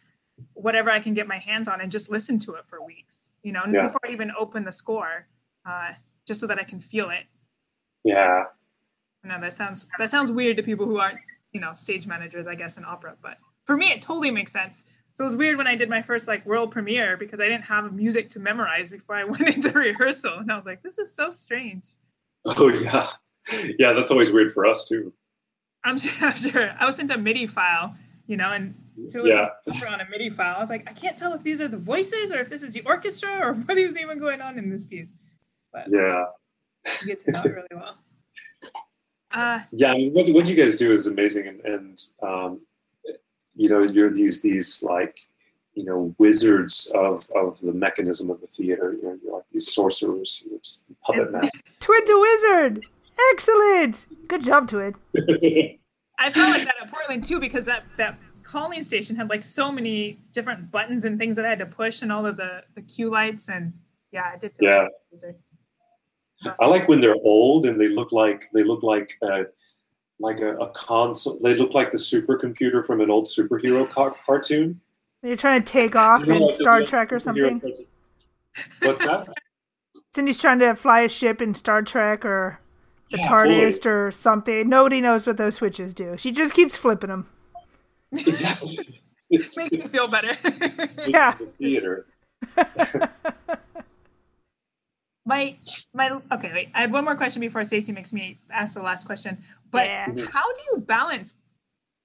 whatever I can get my hands on and just listen to it for weeks. You know, yeah. before I even open the score, uh, just so that I can feel it. Yeah. No, that sounds that sounds weird to people who aren't you know stage managers i guess in opera but for me it totally makes sense so it was weird when i did my first like world premiere because i didn't have music to memorize before i went into rehearsal and i was like this is so strange oh yeah yeah that's always weird for us too i'm sure, I'm sure. i was sent a midi file you know and to listen yeah. to on a midi file i was like i can't tell if these are the voices or if this is the orchestra or what is even going on in this piece but yeah you get to know it really well uh, yeah, I mean, what what you guys do is amazing, and, and um, you know, you're these these like you know wizards of of the mechanism of the theater. You know, you're like these sorcerers, you're just puppet master. Twid's a wizard. Excellent. Good job, Twid. I felt like that too because that that calling station had like so many different buttons and things that I had to push and all of the the cue lights and yeah, I did. yeah. Like I like when they're old and they look like they look like uh, like a, a, console. They look like the supercomputer from an old superhero car- cartoon. You're trying to take off you know, in Star Trek or something. What's that? Cindy's trying to fly a ship in Star Trek or the yeah, TARDIS fully. or something. Nobody knows what those switches do. She just keeps flipping them. Exactly. Makes me feel better. yeah. Theater my my okay wait i have one more question before stacy makes me ask the last question but yeah. Mm-hmm. how do you balance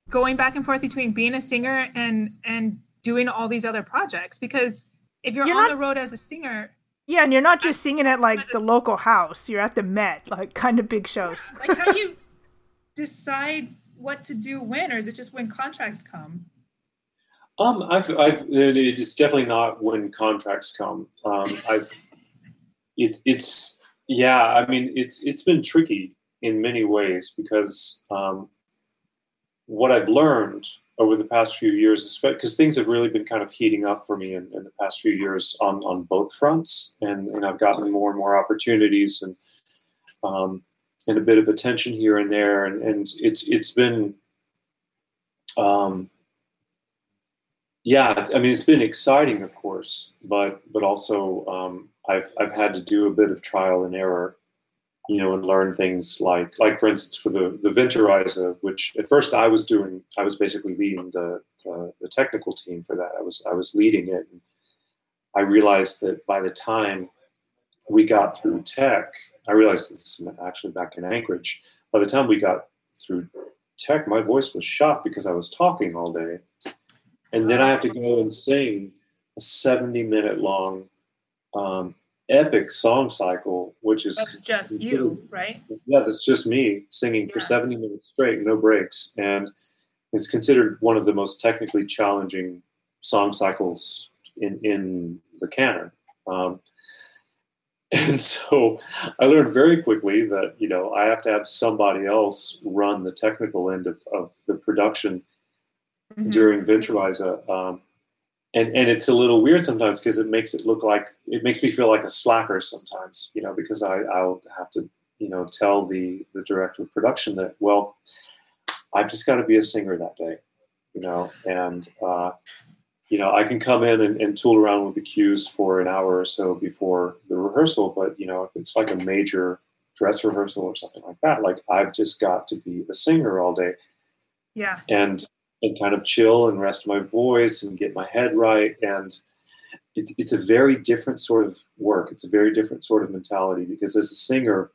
going back and forth between being a singer and and doing all these other projects because if you're, you're on not, the road as a singer yeah and you're not just singing at like the local house. You're at the met like kind of big shows. Like how do you decide what to do when or is it just when contracts come? Um i've i've it's definitely not when contracts come. Um i've it, it's yeah i mean it's it's been tricky in many ways because um, what i've learned over the past few years because things have really been kind of heating up for me in, in, the past few years on, on both fronts and, and i've gotten more and more opportunities and um, and a bit of attention here and there and, and it's it's been um, yeah i mean it's been exciting of course but but also um, I've I've had to do a bit of trial and error, you know, and learn things like like for instance for the the Winterreise, which at first I was doing, I was basically leading the the, technical team for that. I was I was leading it. And I realized that by the time we got through tech, I realized this is actually back in Anchorage. By the time we got through tech, my voice was shot because I was talking all day. And then I have to go and sing a 70 minute long um, epic song cycle, which is that's just you, right? Yeah, that's just me singing yeah. for 70 minutes straight, no breaks, and it's considered one of the most technically challenging song cycles in in the canon. Um, and so I learned very quickly that you know I have to have somebody else run the technical end of, of the production mm-hmm. during Winterreise. Um, and and it's a little weird sometimes because it makes it look like it makes me feel like a slacker sometimes you know because i i'll have to you know tell the the director of production that well i've just got to be a singer that day you know and uh, you know i can come in and, and tool around with the cues for an hour or so before the rehearsal but you know if it's like a major dress rehearsal or something like that like i've just got to be a singer all day. Yeah. And and kind of chill and rest my voice and get my head right. And it's, it's a very different sort of work. It's a very different sort of mentality because as a singer,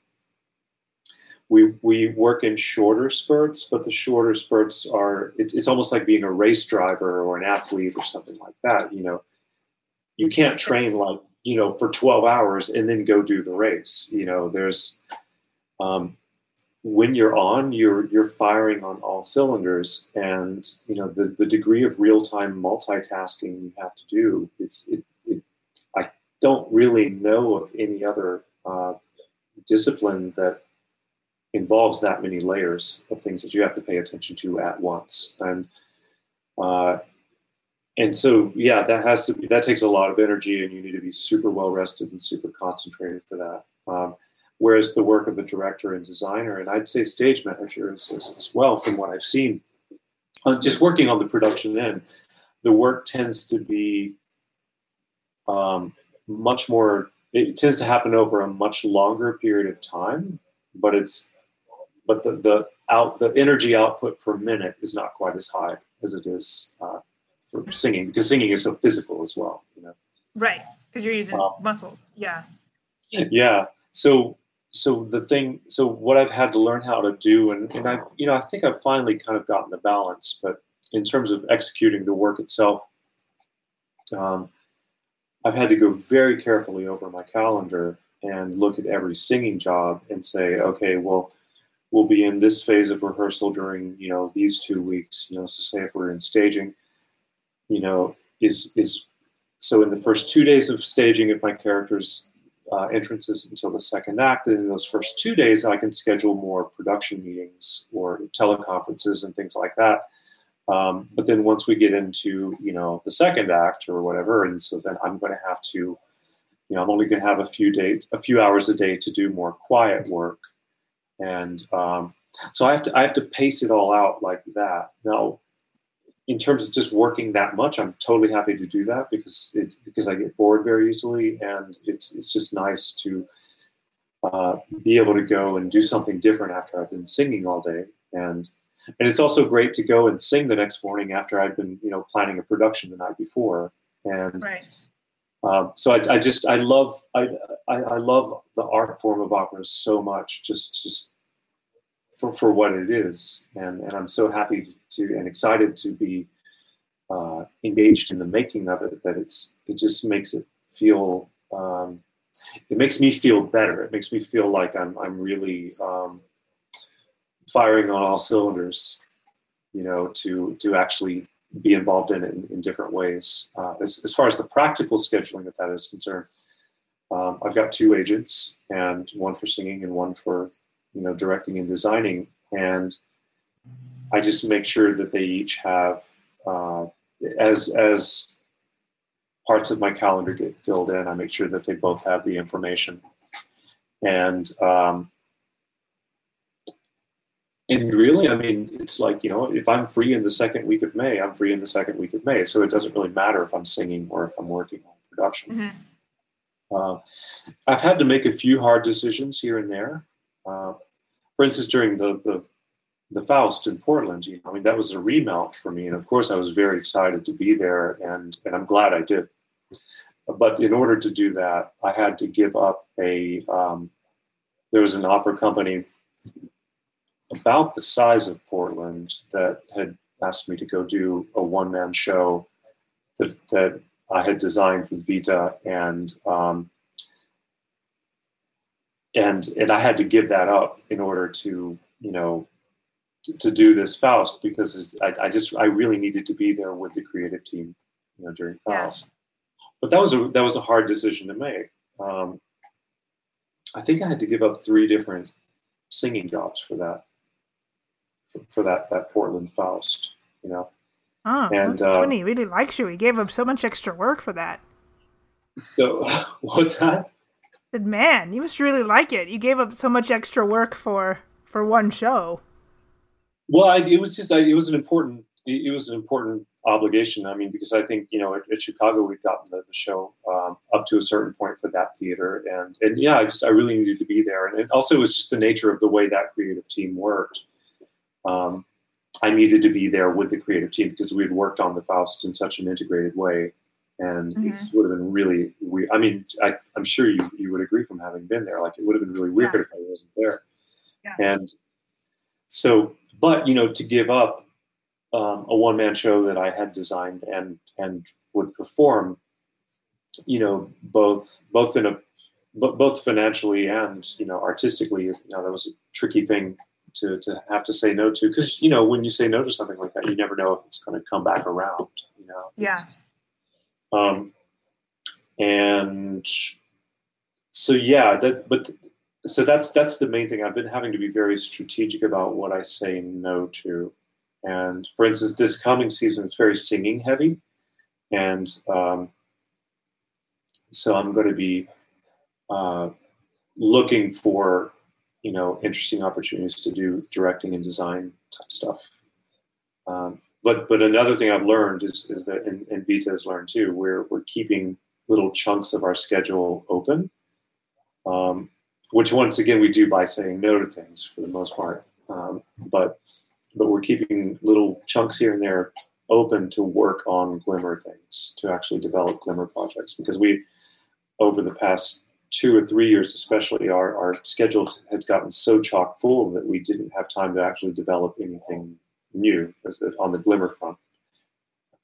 we, we work in shorter spurts, but the shorter spurts are, it's, it's almost like being a race driver or an athlete or something like that. You know, you can't train like, you know, for 12 hours and then go do the race. You know, there's, um, when you're on, you're you're firing on all cylinders, and you know the, the degree of real time multitasking you have to do is it, it, I don't really know of any other uh, discipline that involves that many layers of things that you have to pay attention to at once. And uh, and so yeah that has to be that takes a lot of energy and you need to be super well rested and super concentrated for that. Um, whereas the work of a director and designer and i'd say stage manager as, as well from what i've seen. Uh, just working on the production end the work tends to be um, much more it tends to happen over a much longer period of time but it's but the, the out the energy output per minute is not quite as high as it is uh, for singing because singing is so physical as well you know? Right because you're using um, muscles yeah. yeah so so the thing so what i've had to learn how to do and, and i you know i think i've finally kind of gotten the balance but in terms of executing the work itself um, i've had to go very carefully over my calendar and look at every singing job and say okay well we'll be in this phase of rehearsal during you know these two weeks. You know so say if we're in staging you know is is so in the first two days of staging if my character's uh, entrances until the second act. And in those first two days i can schedule more production meetings or teleconferences and things like that. Um, but then once we get into you know the second act or whatever and so then i'm going to have to you know i'm only going to have a few days a few hours a day to do more quiet work. And um, so I have to I have to pace it all out like that. Now, in terms of just working that much, I'm totally happy to do that because it because I get bored very easily, and it's it's just nice to uh, be able to go and do something different after I've been singing all day, and and it's also great to go and sing the next morning after I've been you know planning a production the night before, and. Right. Um, so I, I, just I love I, I, I love the art form of opera so much. Just just for, for what it is. And, and I'm so happy to and excited to be uh, engaged in the making of it that it's it just makes it feel um, it makes me feel better. It makes me feel like I'm I'm really um, firing on all cylinders, you know, to to actually be involved in it in, in different ways. Uh, as, as far as the practical scheduling of that is concerned, um, I've got two agents and one for singing and one for you know directing and designing. And i just make sure that they each have uh, as as parts of my calendar get filled in i make sure that they both have the information. And um, and really i mean it's like you know if i'm free in the second week of may i'm free in the second week of may. So it doesn't really matter if i'm singing or if i'm working on production. Mm-hmm. uh, i've had to make a few hard decisions here and there uh, for instance, during the, the the Faust in Portland, you know, I mean, that was a remount for me, and of course, I was very excited to be there, and and I'm glad I did. But in order to do that, I had to give up a. Um, there was an opera company about the size of Portland that had asked me to go do a one man show that that I had designed with Vita, and um, and and I had to give that up in order to you know to, to do this Faust because I, I, just I really needed to be there with the creative team you know during Faust. Yeah. But that was a that was a hard decision to make. Um, I think I had to give up three different singing jobs for that for, for that that Portland Faust. You know. Oh, and uh, Tony really likes you. He gave him so much extra work for that. So what's that? Man, you must really like it. You gave up so much extra work for for one show. Well, I, it was just I, it was an important it, was an important obligation. I mean, because I think you know at, at Chicago we'd gotten the, the show um, up to a certain point for that theater, and and yeah, I just I really needed to be there, and it also was just the nature of the way that creative team worked. Um, I needed to be there with the creative team because we had worked on the Faust in such an integrated way and mm-hmm. it would have been really weird. I mean, I, am sure you you would agree from having been there. Like it would have been really weird yeah. if I wasn't there. Yeah. And so, but you know, to give up um, a one man show that I had designed and and would perform, you know, both both in a both financially and you know artistically, you know, that was a tricky thing to to have to say no to because you know when you say no to something like that, you never know if it's going to come back around. You know. Yeah. Um, and so yeah, that but so that's that's the main thing. I've been having to be very strategic about what I say no to. And for instance, this coming season is very singing heavy, and um, so I'm going to be uh, looking for you know interesting opportunities to do directing and design type stuff. Um, but but another thing I've learned is is that and, and Vita has learned too. We're we're keeping little chunks of our schedule open, um, which once again we do by saying no to things for the most part. Um, but but we're keeping little chunks here and there open to work on glimmer things to actually develop glimmer projects because we over the past two or three years especially our, our schedule has gotten so chock full that we didn't have time to actually develop anything new on the glimmer front.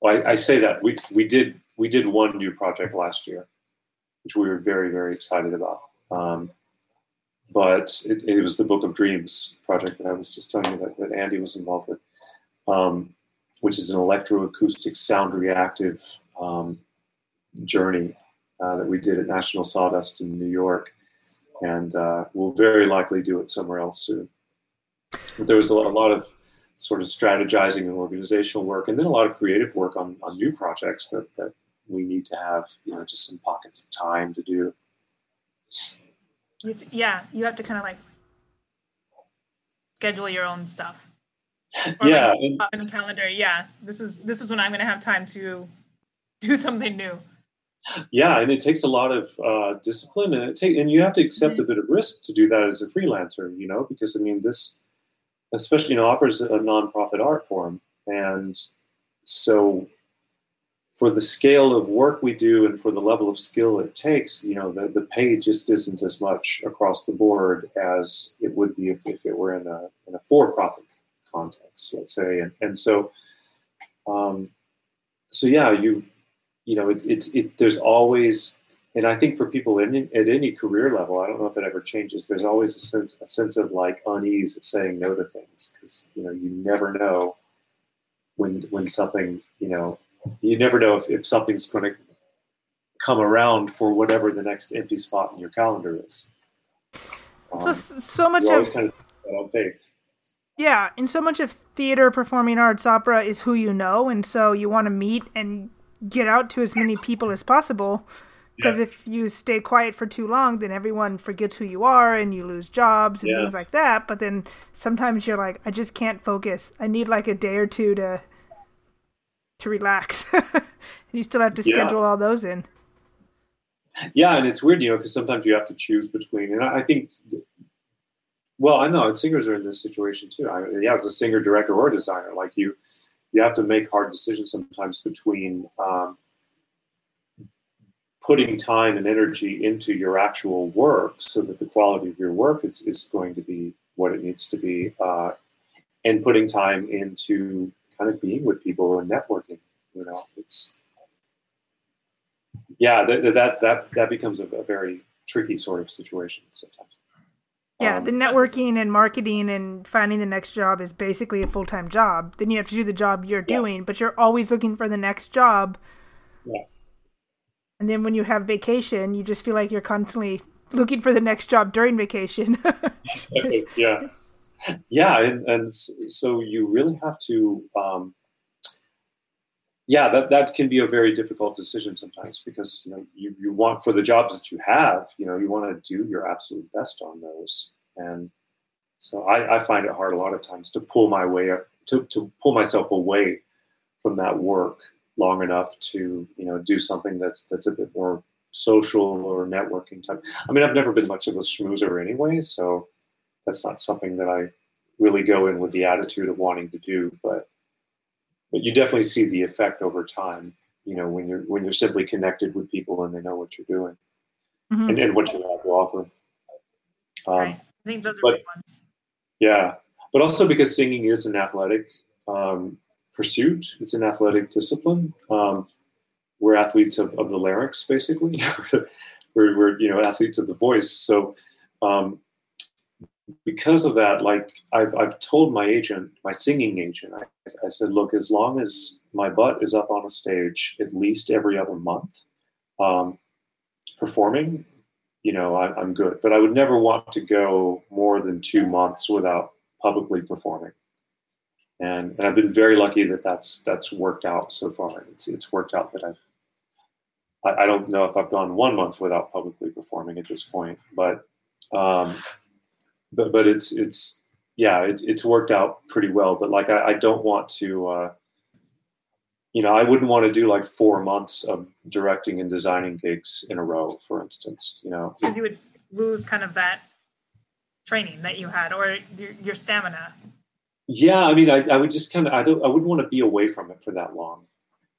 Well, I, I, say that we, we did we did one new project last year which we were very very excited about. Um, but it, it, was the book of dreams project that i was just telling you that, that andy was involved with um, which is an electroacoustic sound reactive um, journey uh, that we did at National Sawdust in New York, and uh, we'll very likely do it somewhere else soon. But there was a lot of sort of strategizing and organizational work, and then a lot of creative work on, on new projects that, that we need to have, you know, just some pockets of time to do. Yeah, you have to kind of like schedule your own stuff. Or yeah, like and, in the calendar. Yeah, this is this is when I'm going to have time to do something new yeah and it takes a lot of uh, discipline and it take and you have to accept mm-hmm. a bit of risk to do that as a freelancer you know because i mean this especially you know opera is a nonprofit art form. And so for the scale of work we do and for the level of skill it takes you know the, the pay just isn't as much across the board as it would be if, if it were in a, in a for-profit context let's say. And, and so um, so yeah you you know, it, it's it, there's always, and I think for people in, at any career level, I don't know if it ever changes. There's always a sense a sense of like unease of saying no to things because you know you never know when when something you know you never know if, if something's going to come around for whatever the next empty spot in your calendar is. Um, so, so much of kind of faith. Yeah, and so much of theater, performing arts, opera is who you know, and so you want to meet and get out to as many people as possible. Because yeah. if you stay quiet for too long, then everyone forgets who you are and you lose jobs and yeah. things like that. But then sometimes you're like, I just can't focus. I need like a day or two to to relax. and you still have to schedule yeah. all those in. Yeah, and it's weird, you know, because sometimes you have to choose between. And I, think, well, I know singers are in this situation too. I, yeah, as a singer, director, or designer, like you, you have to make hard decisions sometimes between um, putting time and energy into your actual work so that the quality of your work is, is going to be what it needs to be uh, and putting time into kind of being with people and networking you know it's yeah that that that, that becomes a, a very tricky sort of situation sometimes yeah, um, the networking and marketing and finding the next job is basically a full time job. Then you have to do the job you're yeah. doing, but you're always looking for the next job. Yeah. And then when you have vacation, you just feel like you're constantly looking for the next job during vacation. exactly. Yeah. Yeah, and, and so you really have to um, yeah, that, that can be a very difficult decision sometimes because you know you, you want for the jobs that you have, you know, you want to do your absolute best on those. And so I, I find it hard a lot of times to pull my way up, to, to pull myself away from that work long enough to, you know, do something that's that's a bit more social or networking type. I mean, I've never been much of a schmoozer anyway, so that's not something that I really go in with the attitude of wanting to do, but but you definitely see the effect over time. You know, when you're when you're simply connected with people and they know what you're doing mm-hmm. and, and what you have to offer. Um, right. I think those are but, ones. Yeah, but also because singing is an athletic um, pursuit. It's an athletic discipline. Um, we're athletes of, of the larynx, basically. we're, we're you know athletes of the voice. So um, because of that, like I've, I've told my agent, my singing agent, I, I said, look, as long as my butt is up on a stage at least every other month, um, performing, you know, I, I'm good. But I would never want to go more than two months without publicly performing. And, and I've been very lucky that that's that's worked out so far. It's it's worked out that I've I, I don't know if I've gone one month without publicly performing at this point, but um, but but it's it's yeah, it, it's worked out pretty well. But like I, I don't want to uh, you know, I wouldn't want to do like four months of directing and designing gigs in a row, for instance. You know, because you would lose kind of that training that you had or your, your stamina. Yeah, I mean, I, I would just kind of I don't I wouldn't want to be away from it for that long.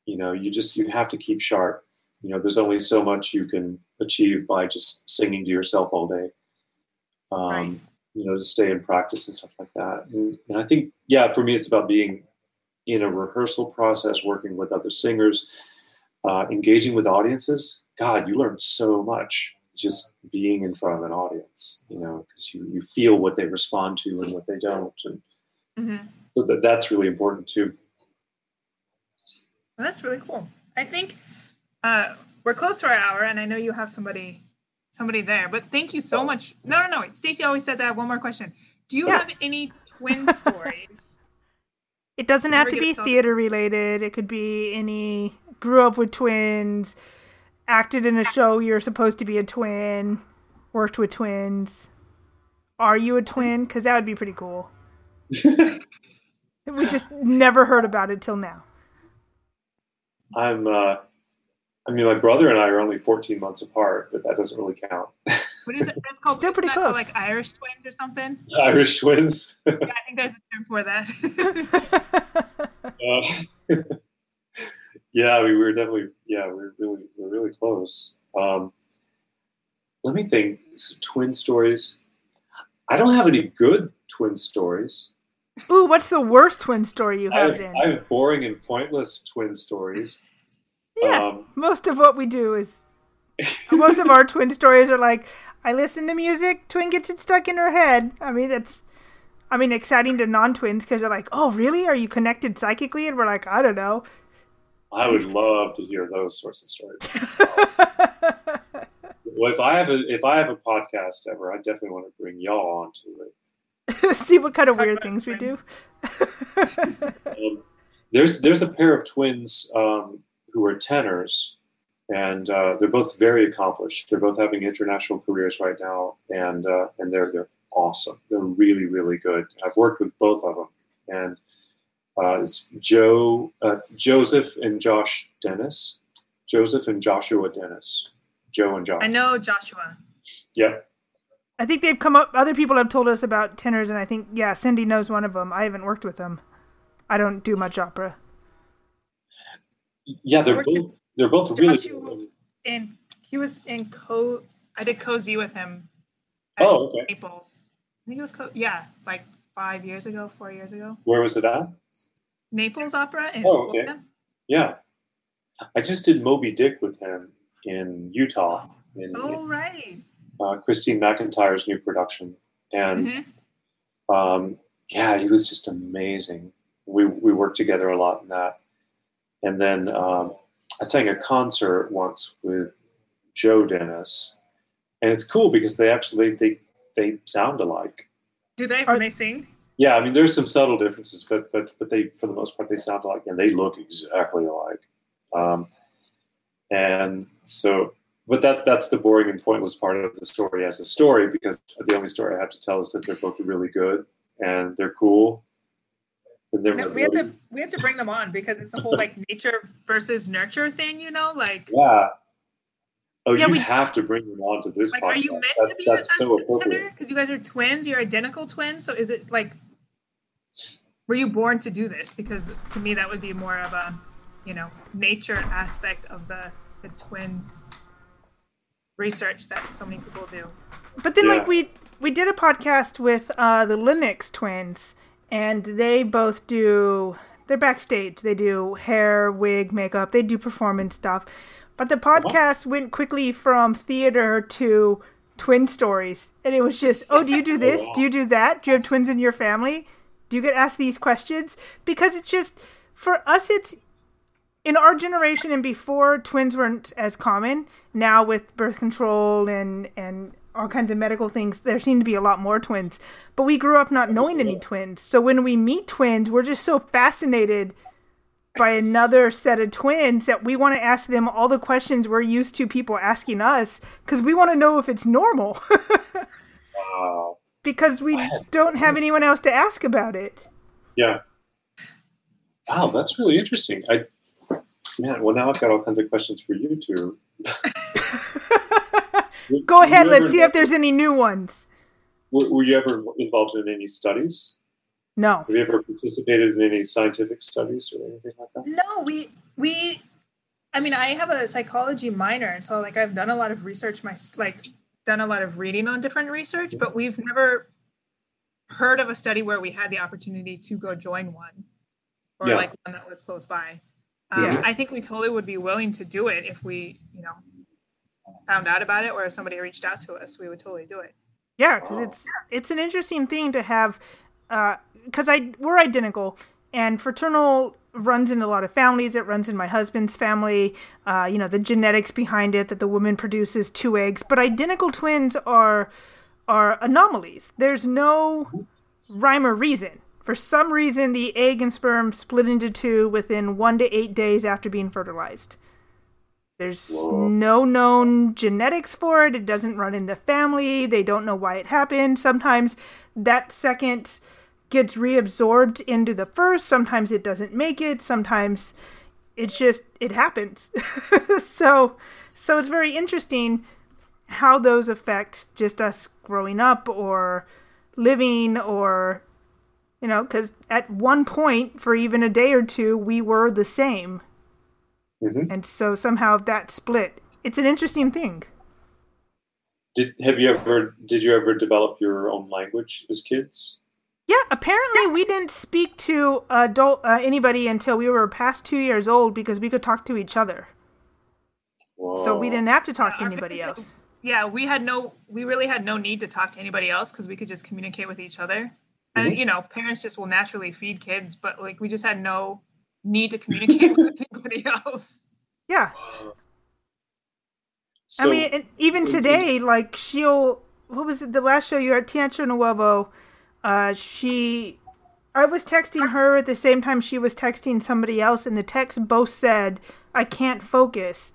You know, you just you have to keep sharp. You know, there's only so much you can achieve by just singing to yourself all day. Um, Right. You know, to stay in practice and stuff like that. And, and I think, yeah, for me, it's about being in a rehearsal process, working with other singers, uh, engaging with audiences. God, you learn so much just being in front of an audience. You know, because you you feel what they respond to and what they don't, and hmm so that that's really important too. Well, that's really cool. I think uh, we're close to our hour, and I know you have somebody somebody there. But thank you so much. No, no, no. Stacy always says I have one more question. Do you Yeah. have any twin stories? It doesn't have to get be so- theater related. It could be any grew up with twins, acted in a show you're supposed to be a twin, worked with twins. Are you a twin? Because that would be pretty cool. we just never heard about it till now. I'm. Uh, I mean, my brother and I are only 14 months apart, but that doesn't really count. What is it? It's called Still pretty isn't called, close. like Irish twins or something. Irish twins. Yeah, I think there's a term for that. Uh, yeah, we were definitely. Yeah, we were really, we were really close. Um, let me think. S- Twin stories. I don't have any good twin stories. Ooh, what's the worst twin story you have have, in? I have boring and pointless twin stories. yeah, Um, most of what we do is most of our twin stories are like I listen to music, twin gets it stuck in her head. I mean, that's I mean exciting to non-twins because they're like, "Oh, really? Are you connected psychically?" And we're like, "I don't know." I would love to hear those sorts of stories. Well, if I have a if I have a podcast ever, I definitely want to bring y'all onto it. See what kind of Talk weird about things we do. Um, there's there's a pair of twins um, who are tenors, and uh, they're both very accomplished. They're both having international careers right now, and uh, and they're they're awesome. They're really really good. I've worked with both of them, and uh, it's Joe uh, Joseph and Josh Dennis, Joseph and Joshua Dennis, Joe and Josh. I know Joshua. Yep. I think they've come up. Other people have told us about tenors, and I think yeah, Cindy knows one of them. I haven't worked with them. I don't do much opera. Yeah, they're both they're both really Joshua. good. And he was in Co. I did Così with him. at Oh, okay. Naples. I think it was Co. Yeah, like five years ago, four years ago. Where was it at? Naples Opera in Oh, okay. Florida. Yeah. I just did Moby Dick with him in Utah in, Oh right. Uh, Kristine McIntyre's new production. And Mhm. um, yeah, he was just amazing. We, we worked together a lot in that. And then um, I sang a concert once with Joe Dennis. And it's cool because they actually they they sound alike. Do they Are- when they sing? Yeah, I mean, there's some subtle differences, but but but they, for the most part, they sound alike and they look exactly alike. Um, and so, but that that's the boring and pointless part of the story as a story because the only story I have to tell is that they're both really good and they're cool. And they're No, we have to we have to bring them on because it's the whole like nature versus nurture thing, you know? Like yeah. Oh, Yeah, you we- have to bring them on to this like podcast. are you meant that's to be that's so appropriate. Because you guys are twins, you're identical twins. So is it like were you born to do this? Because to me that would be more of a, you know, nature aspect of the the twins research that so many people do. But then, Yeah. like we we did a podcast with uh, the Linux twins, and they both do. They're backstage. They do hair, wig, makeup. They do performance stuff. But the podcast went quickly from theater to twin stories, and it was just, oh, do you do this? Do you do that? Do you have twins in your family? Do you get asked these questions? Because it's just for us, it's in our generation and before, twins weren't as common. Now with birth control and and all kinds of medical things, there seem to be a lot more twins. But we grew up not knowing any twins, so when we meet twins, we're just so fascinated by another set of twins that we want to ask them all the questions we're used to people asking us because we want to know if it's normal. Wow. because we don't have anyone else to ask about it. Yeah. Wow, that's really interesting. I man, well now I've got all kinds of questions for you two. Go Were ahead, you let's ever see if there's any new ones. Were, were you ever involved in any studies? No. Have you ever participated in any scientific studies or anything like that? No, we we I mean, I have a psychology minor and so like I've done a lot of research my like done a lot of reading on different research, but we've never heard of a study where we had the opportunity to go join one or Yeah. like one that was close by. Um, Yeah. I think we totally would be willing to do it if we, you know, found out about it or if somebody reached out to us, we would totally do it. Yeah, because it's it's an interesting thing to have, because I we're identical, and fraternal runs in a lot of families. It runs in my husband's family. Uh, you know the genetics behind it that the woman produces two eggs, but identical twins are are anomalies. There's no rhyme or reason. For some reason, the egg and sperm split into two within one to eight days after being fertilized. There's Whoa. no known genetics for it. It doesn't run in the family. They don't know why it happened. Sometimes that second gets reabsorbed into the first. Sometimes it doesn't make it. Sometimes it's just it happens. so so it's very interesting how those affect just us growing up or living or you know because at one point for even a day or two we were the same. Hmm and so somehow that split. It's an interesting thing. Did have you ever did you ever develop your own language as kids? yeah apparently we didn't speak to adult uh, anybody until we were past two years old because we could talk to each other. So we didn't have to talk to anybody parents- else. Yeah, we had no, we really had no need to talk to anybody else because we could just communicate with each other. And you know, parents just will naturally feed kids, but like we just had no need to communicate with anybody else. yeah So, I mean, and even today, like she'll. What was it? The last show you had at Teatro Nuovo. Uh, she. I was texting her at the same time she was texting somebody else, and the text both said, "I can't focus."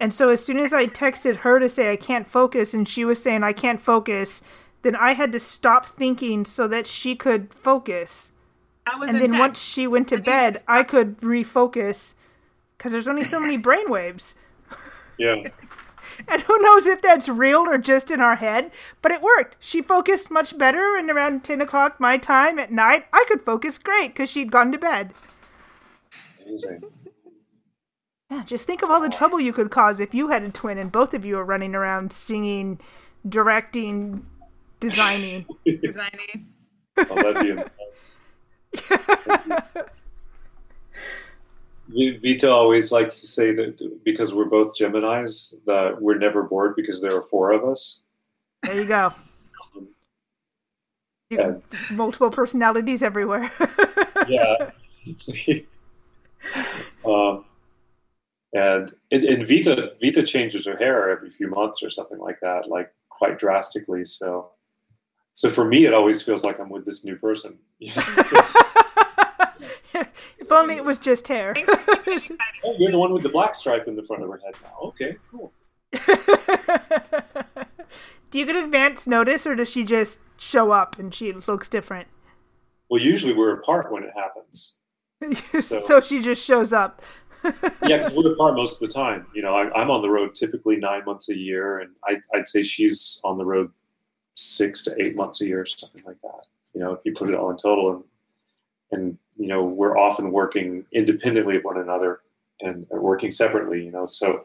And so as soon as I texted her to say I can't focus, and she was saying I can't focus, then I had to stop thinking so that she could focus. I was And in then once she went to bed, I could refocus because there's only so many brain waves. yeah. And who knows if that's real or just in our head, but it worked. She focused much better, and around 10 o'clock my time at night, I could focus great because she'd gone to bed. Amazing. Yeah, just think of all the trouble you could cause if you had a twin and both of you were running around singing, directing, designing. designing. Oh, that'd be a Vita always likes to say that because we're both Geminis, that we're never bored because there are four of us. There you go. You- And multiple personalities everywhere. yeah. um, and, and and Vita Vita changes her hair every few months or something like that, like quite drastically. So, so for me, it always feels like I'm with this new person. if only it was just hair. oh, you're the one with the black stripe in the front of her head now. Okay, cool. Do you get advance notice, or does she just show up and she looks different? Well, usually we're apart when it happens. so, So- she just shows up. Yeah, because we're apart most of the time. You know, I, I'm on the road typically nine months a year, and I, I'd say she's on the road six to eight months a year, something like that. You know, if you put it all in total, and and you know, we're often working independently of one another and working separately. You know, so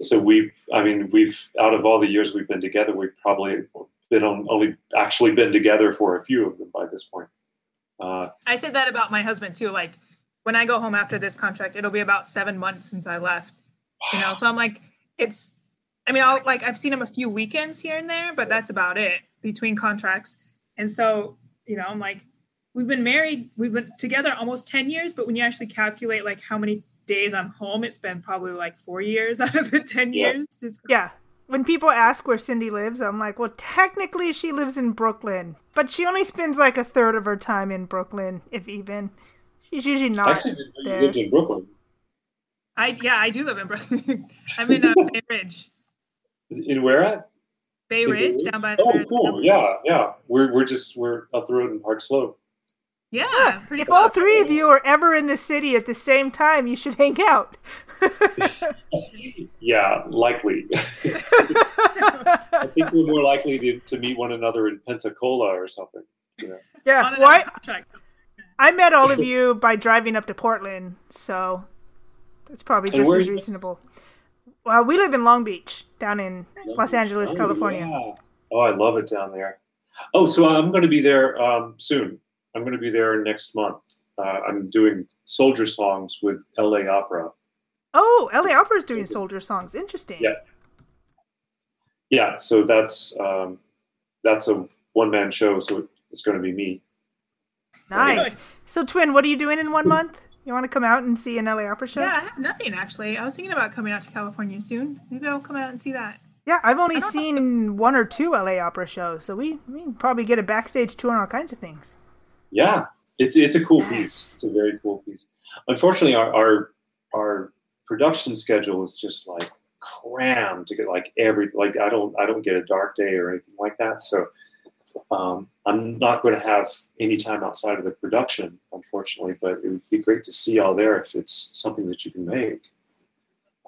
so we've, I mean, we've out of all the years we've been together, we've probably been on, only actually been together for a few of them by this point. Uh, I say that about my husband too. Like when I go home after this contract, it'll be about seven months since I left. You know, so I'm like, it's. I mean, I'll like I've seen him a few weekends here and there, but that's about it between contracts. And so, you know, I'm like, we've been married, we've been together almost ten years, but when you actually calculate like how many days I'm home, it's been probably like four years out of the ten Yeah. years. Just Yeah. When people ask where Cindy lives, I'm like, well, technically she lives in Brooklyn, but she only spends like a third of her time in Brooklyn, if even. She's usually not Actually, you there. lived in Brooklyn. I yeah, I do live in Brooklyn. I'm in uh, Bay Ridge. In where at? Bay In Bay Ridge Ridge? down by the Oh, cool. Yeah, yeah. We're we're just we're up the road in Park Slope. Yeah, pretty If close. all three of you are ever in the city at the same time, you should hang out. Yeah, likely. I think we're more likely to, to meet one another in Pensacola or something. Yeah. yeah. On Well, I, met all of you by driving up to Portland, so that's probably And just as are you- reasonable. Well, we live in Long Beach, down in Los Angeles, Oh, California. yeah. Oh, I love it down there. Oh, so I'm going to be there um, soon. I'm going to be there next month. Uh, I'm doing soldier songs with LA Opera. Oh, LA Opera is doing soldier songs. Interesting. Yeah. Yeah, so that's um, that's a one man show. So it's going to be me. Nice. So, Twin, what are you doing in one month? You want to come out and see an LA Opera show? Yeah, I have nothing actually. I was thinking about coming out to California soon. Maybe I'll come out and see that. Yeah, I've only I don't know. seen one or two LA Opera shows, so we, we can probably get a backstage tour and all kinds of things. Yeah, it's it's a cool piece. It's a very cool piece. Unfortunately, our our, our production schedule is just like crammed to get like every like I don't I don't get a dark day or anything like that. So um, I'm not going to have any time outside of the production, unfortunately. But it would be great to see y'all there if it's something that you can make.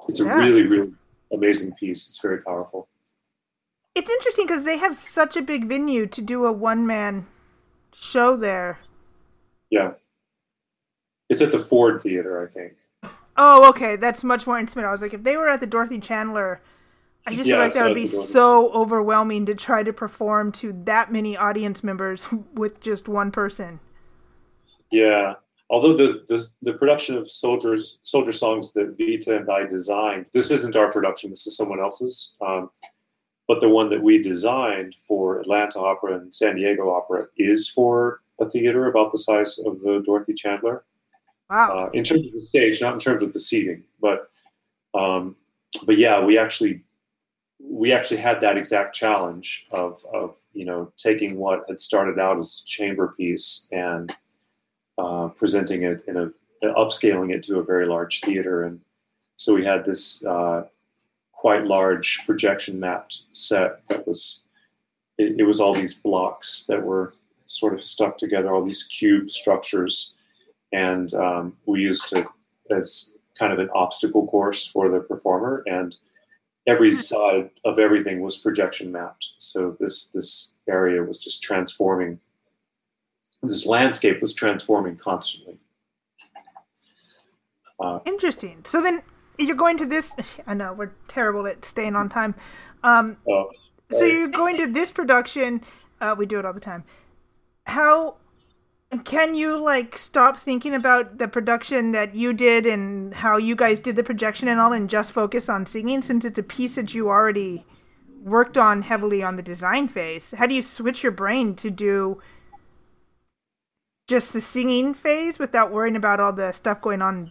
It's a really really amazing piece. It's very powerful. It's interesting because they have such a big venue to do a one man show there. Yeah, it's at the Ford Theater, I think. Oh, okay. That's much more intimate. I was like, if they were at the Dorothy Chandler, I just Yeah, feel like that would be so overwhelming to try to perform to that many audience members with just one person. Yeah. Although the, the, the production of soldiers soldier songs that Vita and I designed, this isn't our production, this is someone else's. Um, but the one that we designed for Atlanta Opera and San Diego Opera is for a theater about the size of the Dorothy Chandler. Wow. Uh, in terms of the stage, not in terms of the seating, but um, but yeah, we actually we actually had that exact challenge of of you know taking what had started out as a chamber piece and uh, presenting it in a upscaling it to a very large theater, and so we had this uh, quite large projection mapped set that was it, it was all these blocks that were sort of stuck together, all these cube structures. And um, we used it as kind of an obstacle course for the performer. And every side of everything was projection mapped so this this area was just transforming this landscape was transforming constantly uh, Interesting. So then you're going to this. I know we're terrible at staying on time. Um, oh, so you're going to this production. Uh, we do it all the time. How can you like stop thinking about the production that you did and how you guys did the projection and all, and just focus on singing since it's a piece that you already worked on heavily on the design phase? How do you switch your brain to do just the singing phase without worrying about all the stuff going on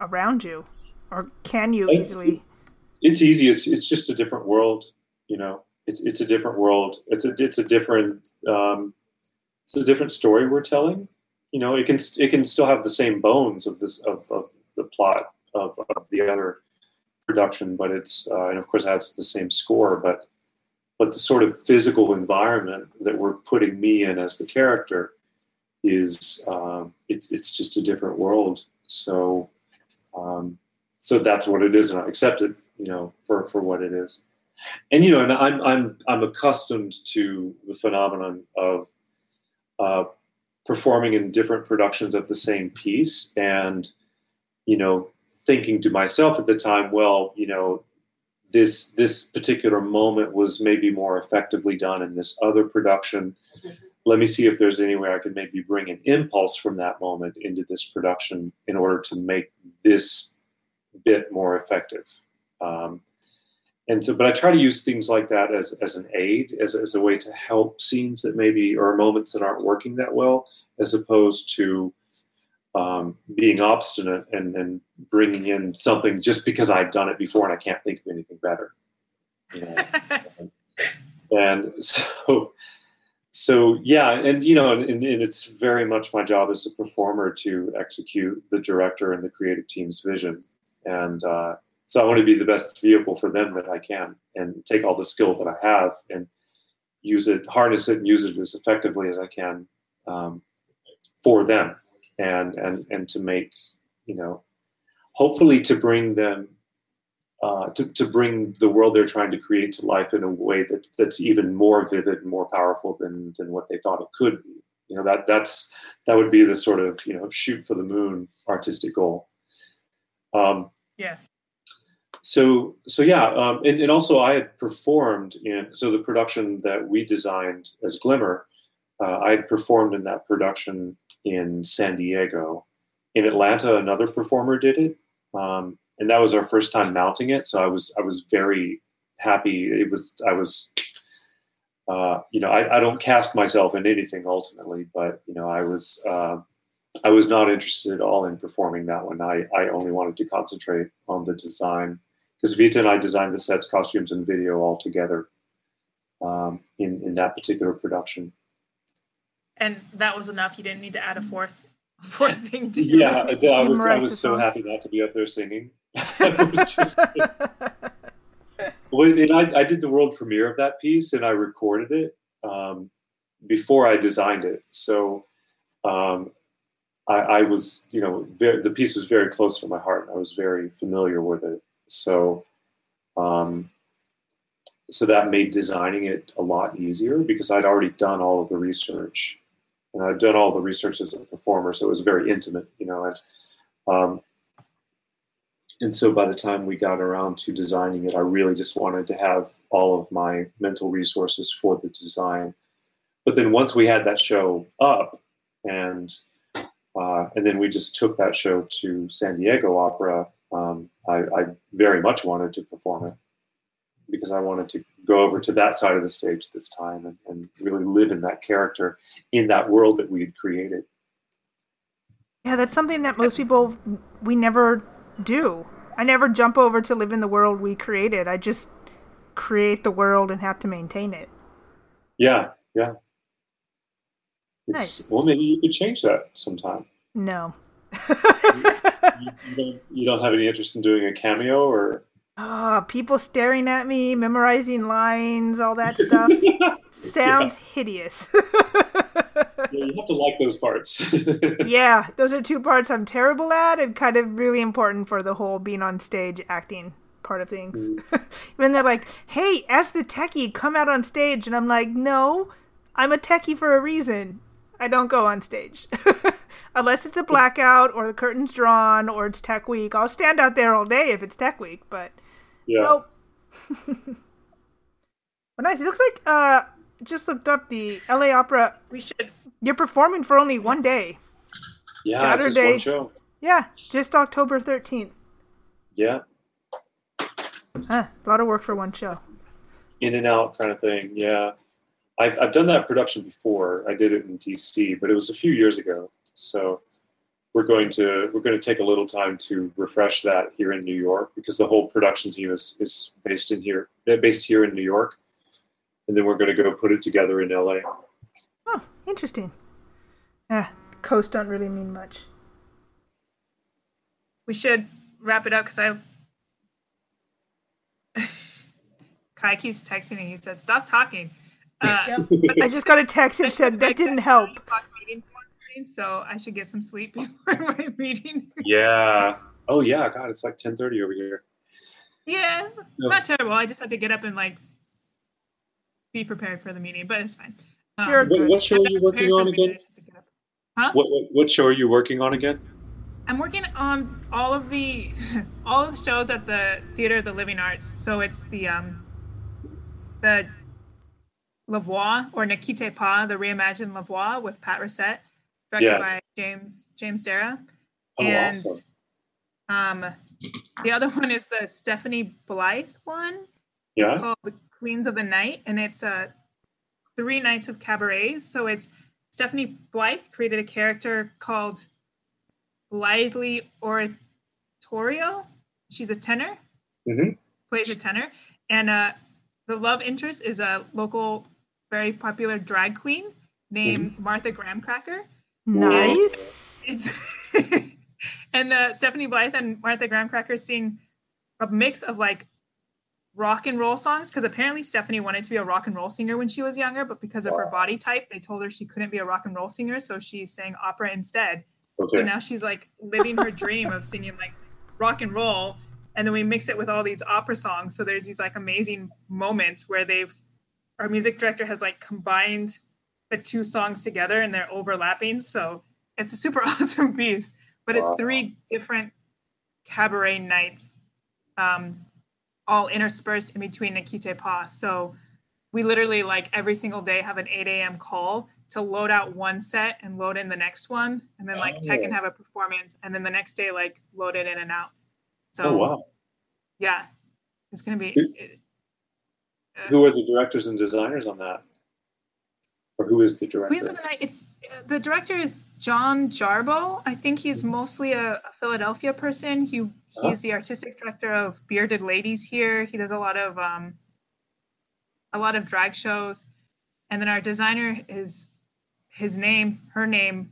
around you, or can you It's- easily? it's easy it's, it's just a different world you know it's it's a different world it's a it's a different um, it's a different story we're telling. You know it can it can still have the same bones of this of, of the plot of, of the other production but it's uh, and of course has the same score but but the sort of physical environment that we're putting me in as the character is um, it's it's just a different world. So um, so that's what it is and I accept it you know for for what it is. And you know and i'm i'm i'm accustomed to the phenomenon of uh, performing in different productions of the same piece and you know thinking to myself at the time well you know this this particular moment was maybe more effectively done in this other production. Let me see if there's any way i could maybe bring an impulse from that moment into this production in order to make this bit more effective. Um, and so but i try to use things like that as, as an aid as, as a way to help scenes that maybe or moments that aren't working that well as opposed to um, being obstinate and, and bringing in something just because I've done it before and I can't think of anything better. You know? and so, so yeah, and you know, and, and, it's very much my job as a performer to execute the director and the creative team's vision. And uh, so I want to be the best vehicle for them that I can and take all the skill that I have and use it, harness it, and use it as effectively as I can um, for them and and and to make you know hopefully to bring them uh, to, to bring the world they're trying to create to life in a way that that's even more vivid and more powerful than than what they thought it could be. You know that that's that would be the sort of you know shoot for the moon artistic goal. Um, yeah so so yeah um, and, and also i had performed in so the production that we designed as glimmer uh, i had performed in that production in San Diego. In Atlanta, another performer did it, um, and that was our first time mounting it. So I was I was very happy. It was I was uh, you know I, I don't cast myself in anything ultimately, but you know I was uh, I was not interested at all in performing that one. I I only wanted to concentrate on the design because Vita and I designed the sets, costumes, and video all together um, in in that particular production and that was enough. You didn't need to add a fourth fourth thing to yeah. I was I was so happy not to be up there singing. just, well, and I, I did the world premiere of that piece, and I recorded it um, before I designed it. So um, I, I, was, you know, very, the piece was very close to my heart. I was very familiar with it. So, um, so that made designing it a lot easier because I'd already done all of the research and I'd done all the research as a performer, so it was very intimate, you know. And um, and so by the time we got around to designing it, I really just wanted to have all of my mental resources for the design. But then once we had that show up, and uh, and then we just took that show to San Diego Opera, um, I, I very much wanted to perform it because I wanted to go over to that side of the stage this time and, and really live in that character in that world that we had created. Yeah, that's something that most people we never do. I never jump over to live in the world we created. I just create the world and have to maintain it. Yeah, yeah. It's, nice. Well, maybe you could change that sometime. No. you, don't, you don't have any interest in doing a cameo or Oh, people staring at me, memorizing lines, all that stuff. Sounds hideous. yeah, you have to like those parts. yeah, those are two parts I'm terrible at and kind of really important for the whole being on stage acting part of things. Mm. when they're like, hey, as the techie, come out on stage. And I'm like, no, I'm a techie for a reason. I don't go on stage. Unless it's a blackout or the curtain's drawn or it's tech week. I'll stand out there all day if it's tech week, but yeah. Nope. well, nice. It looks like uh just looked up the LA Opera. We should. You're performing for only one day. Yeah, Saturday. Just show. Yeah, just October thirteenth. Yeah. Huh, a lot of work for one show. In and out kind of thing. Yeah, I've I've done that production before. I did it in DC, but it was a few years ago. So we're going to we're going to take a little time to refresh that here in New York because the whole production team is is based in here based here in New York, and then we're going to go put it together in LA. Oh, interesting. Yeah, coast don't really mean much. We should wrap it up because I. Kai keeps texting me. He said, "Stop talking." Uh, I just got a text and said that didn't help so I should get some sleep before my meeting. yeah. Oh yeah. God, it's like ten thirty over here. Yeah, no. not terrible. I just had to get up and like be prepared for the meeting, but it's fine. Um, what, what, show are you working on again? Huh? What, what, what show are you working on again? I'm working on all of the all of the shows at the Theater of the Living Arts. So it's the um the La Voix or Ne quittez pas, the reimagined La Voix with Pat Racette directed yeah. by James James Dara. Oh, and awesome. um, the other one is the Stephanie Blythe one. Yeah. It's called The Queens of the Night, and it's uh, three nights of cabarets. So it's Stephanie Blythe created a character called Blythely Oratonio. She's a tenor, mm-hmm. plays a tenor, and uh, the love interest is a local, very popular drag queen named Martha Graham Cracker. Nice. It's and uh, Stephanie Blythe and Martha Graham Cracker sing a mix of like rock and roll songs because apparently Stephanie wanted to be a rock and roll singer when she was younger, but because of her body type, they told her she couldn't be a rock and roll singer, so she sang opera instead. So now she's like living her dream of singing like rock and roll, and then we mix it with all these opera songs. So there's these like amazing moments where they've our music director has like combined the two songs together and they're overlapping. So it's a super awesome piece. But it's Wow. three different cabaret nights, um, all interspersed in between Ne quittez pas. So we literally like every single day have an 8 a.m. call to load out one set and load in the next one, and then like tech and Oh. have a performance, and then the next day like load it in and out. So oh wow. yeah, it's gonna be. Who- it- Who are the directors and designers on that? Or who is the director? of the Night. It's the director is John Jarboe. I think he's mostly a, a Philadelphia person. He Uh-huh. he's the artistic director of Bearded Ladies here. He does a lot of um, a lot of drag shows, and then our designer is his name, her name,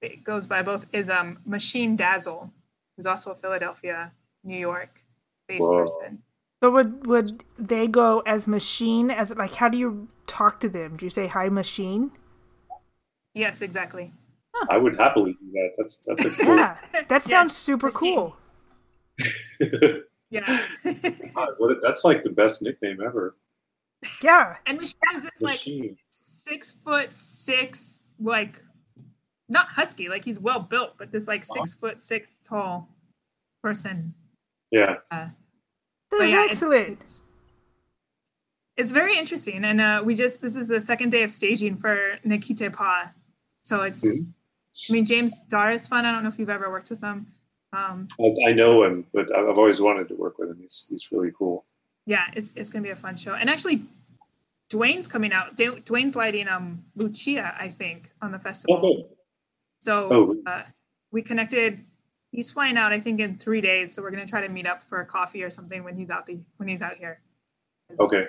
it goes by both is um Machine Dazzle, who's also a Philadelphia, New York based Whoa. person. But would would they go as machine? As like, how do you talk to them? Do you say hi, machine? Yes, exactly. I would happily do that. That's that's a cool. Yeah, that sounds super machine. cool. Yeah. God, what that's like the best nickname ever. Yeah, and Machine is this like six foot six, like not husky, like he's well built, but this like six foot six tall person. Yeah. That But yeah, excellent. It's, it's very interesting, and uh, we just this is the second day of staging for Ne quittez pas, so it's. Mhm. I mean, James Darrah is fun. I don't know if you've ever worked with him. Um, I, I know him, but I've I've always wanted to work with him. He's he's really cool. yeah, it's it's gonna be a fun show. And actually, Dwayne's coming out. Du- Dwayne's lighting um Lucia, I think, on the festival. Oh, good. So Oh. uh, we connected. He's flying out, I think, in three days. So we're gonna try to meet up for a coffee or something when he's out the when he's out here. Okay.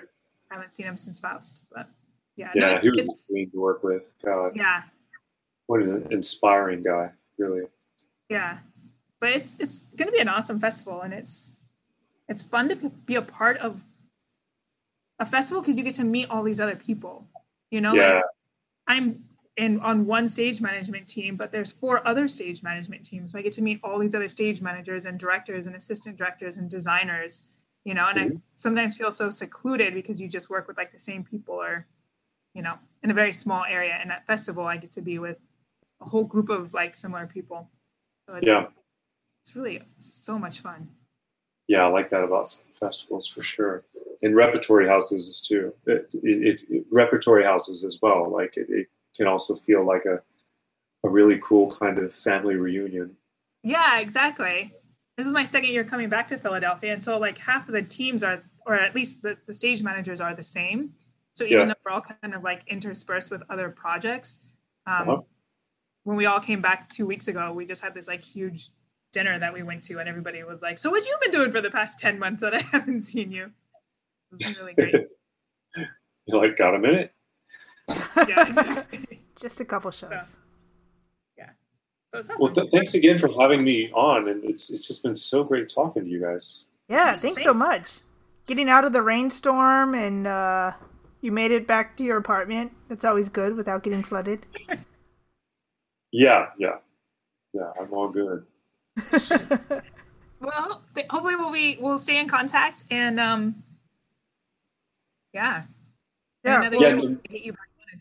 I haven't seen him since Faust, but yeah, Yeah, it's- he was great to work with. God, yeah, what an inspiring guy. Really. yeah. But it's it's gonna be an awesome festival, and it's it's fun to be a part of a festival because you get to meet all these other people. You know, Yeah. like I'm in on one stage management team, but there's four other stage management teams. So I get to meet all these other stage managers and directors and assistant directors and designers, you know, and I mm-hmm. sometimes feel so secluded because you just work with like the same people or, you know, in a very small area. And at festival, I get to be with a whole group of like similar people. So it's, Yeah. it's really so much fun. Yeah, I like that about festivals for sure. And repertory houses is too. It, it, it, repertory houses as well. Like it, it can also feel like a a really cool kind of family reunion. Yeah, exactly. This is my second year coming back to Philadelphia. And so, like, half of the teams are, or at least the, the stage managers are the same. So, even Yeah. though we're all kind of like interspersed with other projects, um, Uh-huh. when we all came back two weeks ago, we just had this like huge dinner that we went to, and everybody was like, So, what you been doing for the past 10 months that I haven't seen you? It was really great. You're like, got a minute? Yeah, exactly. Just a couple shows. So it's Well, awesome. th- thanks again for having me on, and it's it's just been so great talking to you guys. Yeah, thanks so much. Getting out of the rainstorm and uh, you made it back to your apartment. That's always good without getting flooded. Yeah, yeah, yeah. I'm all good. Well, th- hopefully we'll be we'll stay in contact and um yeah. Yeah, And another well- year Yeah,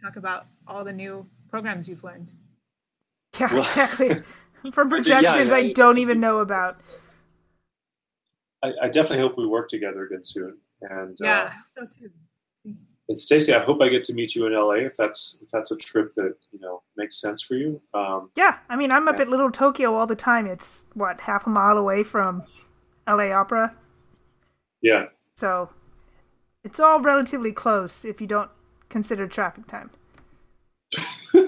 we'll and- get you back on and talk about all the new programs you've learned. Yeah, Well- exactly. For yeah, projections I don't even know about. I, I definitely hope we work together again soon. And Yeah, uh, so too. and Stacey, I hope I get to meet you in LA if that's if that's a trip that you know makes sense for you. Um, Yeah, I mean, I'm up at Little Tokyo all the time. It's, what, half a mile away from LA Opera? yeah, So it's all relatively close if you don't consider traffic time.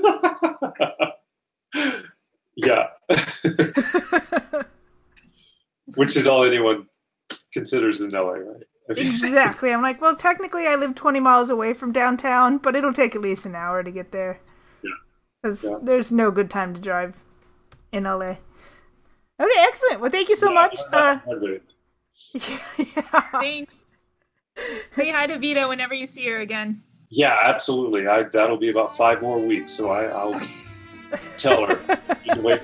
yeah. which is all anyone considers in LA, right? Exactly. I'm like, well, technically, I live 20 miles away from downtown, but it'll take at least an hour to get there. Yeah. Because Yeah. there's no good time to drive in LA. Okay, excellent. Well, thank you so much. Uh, yeah. Thanks. Say hi to Vita whenever you see her again. Yeah, absolutely. I that'll be about five more weeks, so I, I'll tell her. Wait.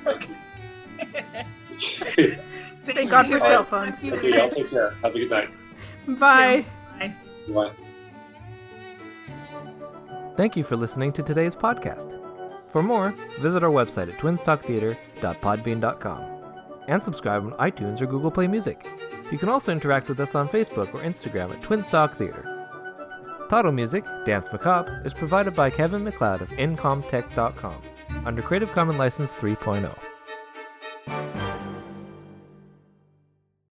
Thank God for cell phones. Okay, y'all take care. Have a good night. Bye. Bye. Thank you for listening to today's podcast. For more, visit our website at twinstalktheater.podbean.com and subscribe on iTunes or Google Play Music. You can also interact with us on Facebook or Instagram at Twinstalk Theater. Title music, Danse Macabre, is provided by Kevin MacLeod of Incompetech.com under Creative Commons License oh. 3.0.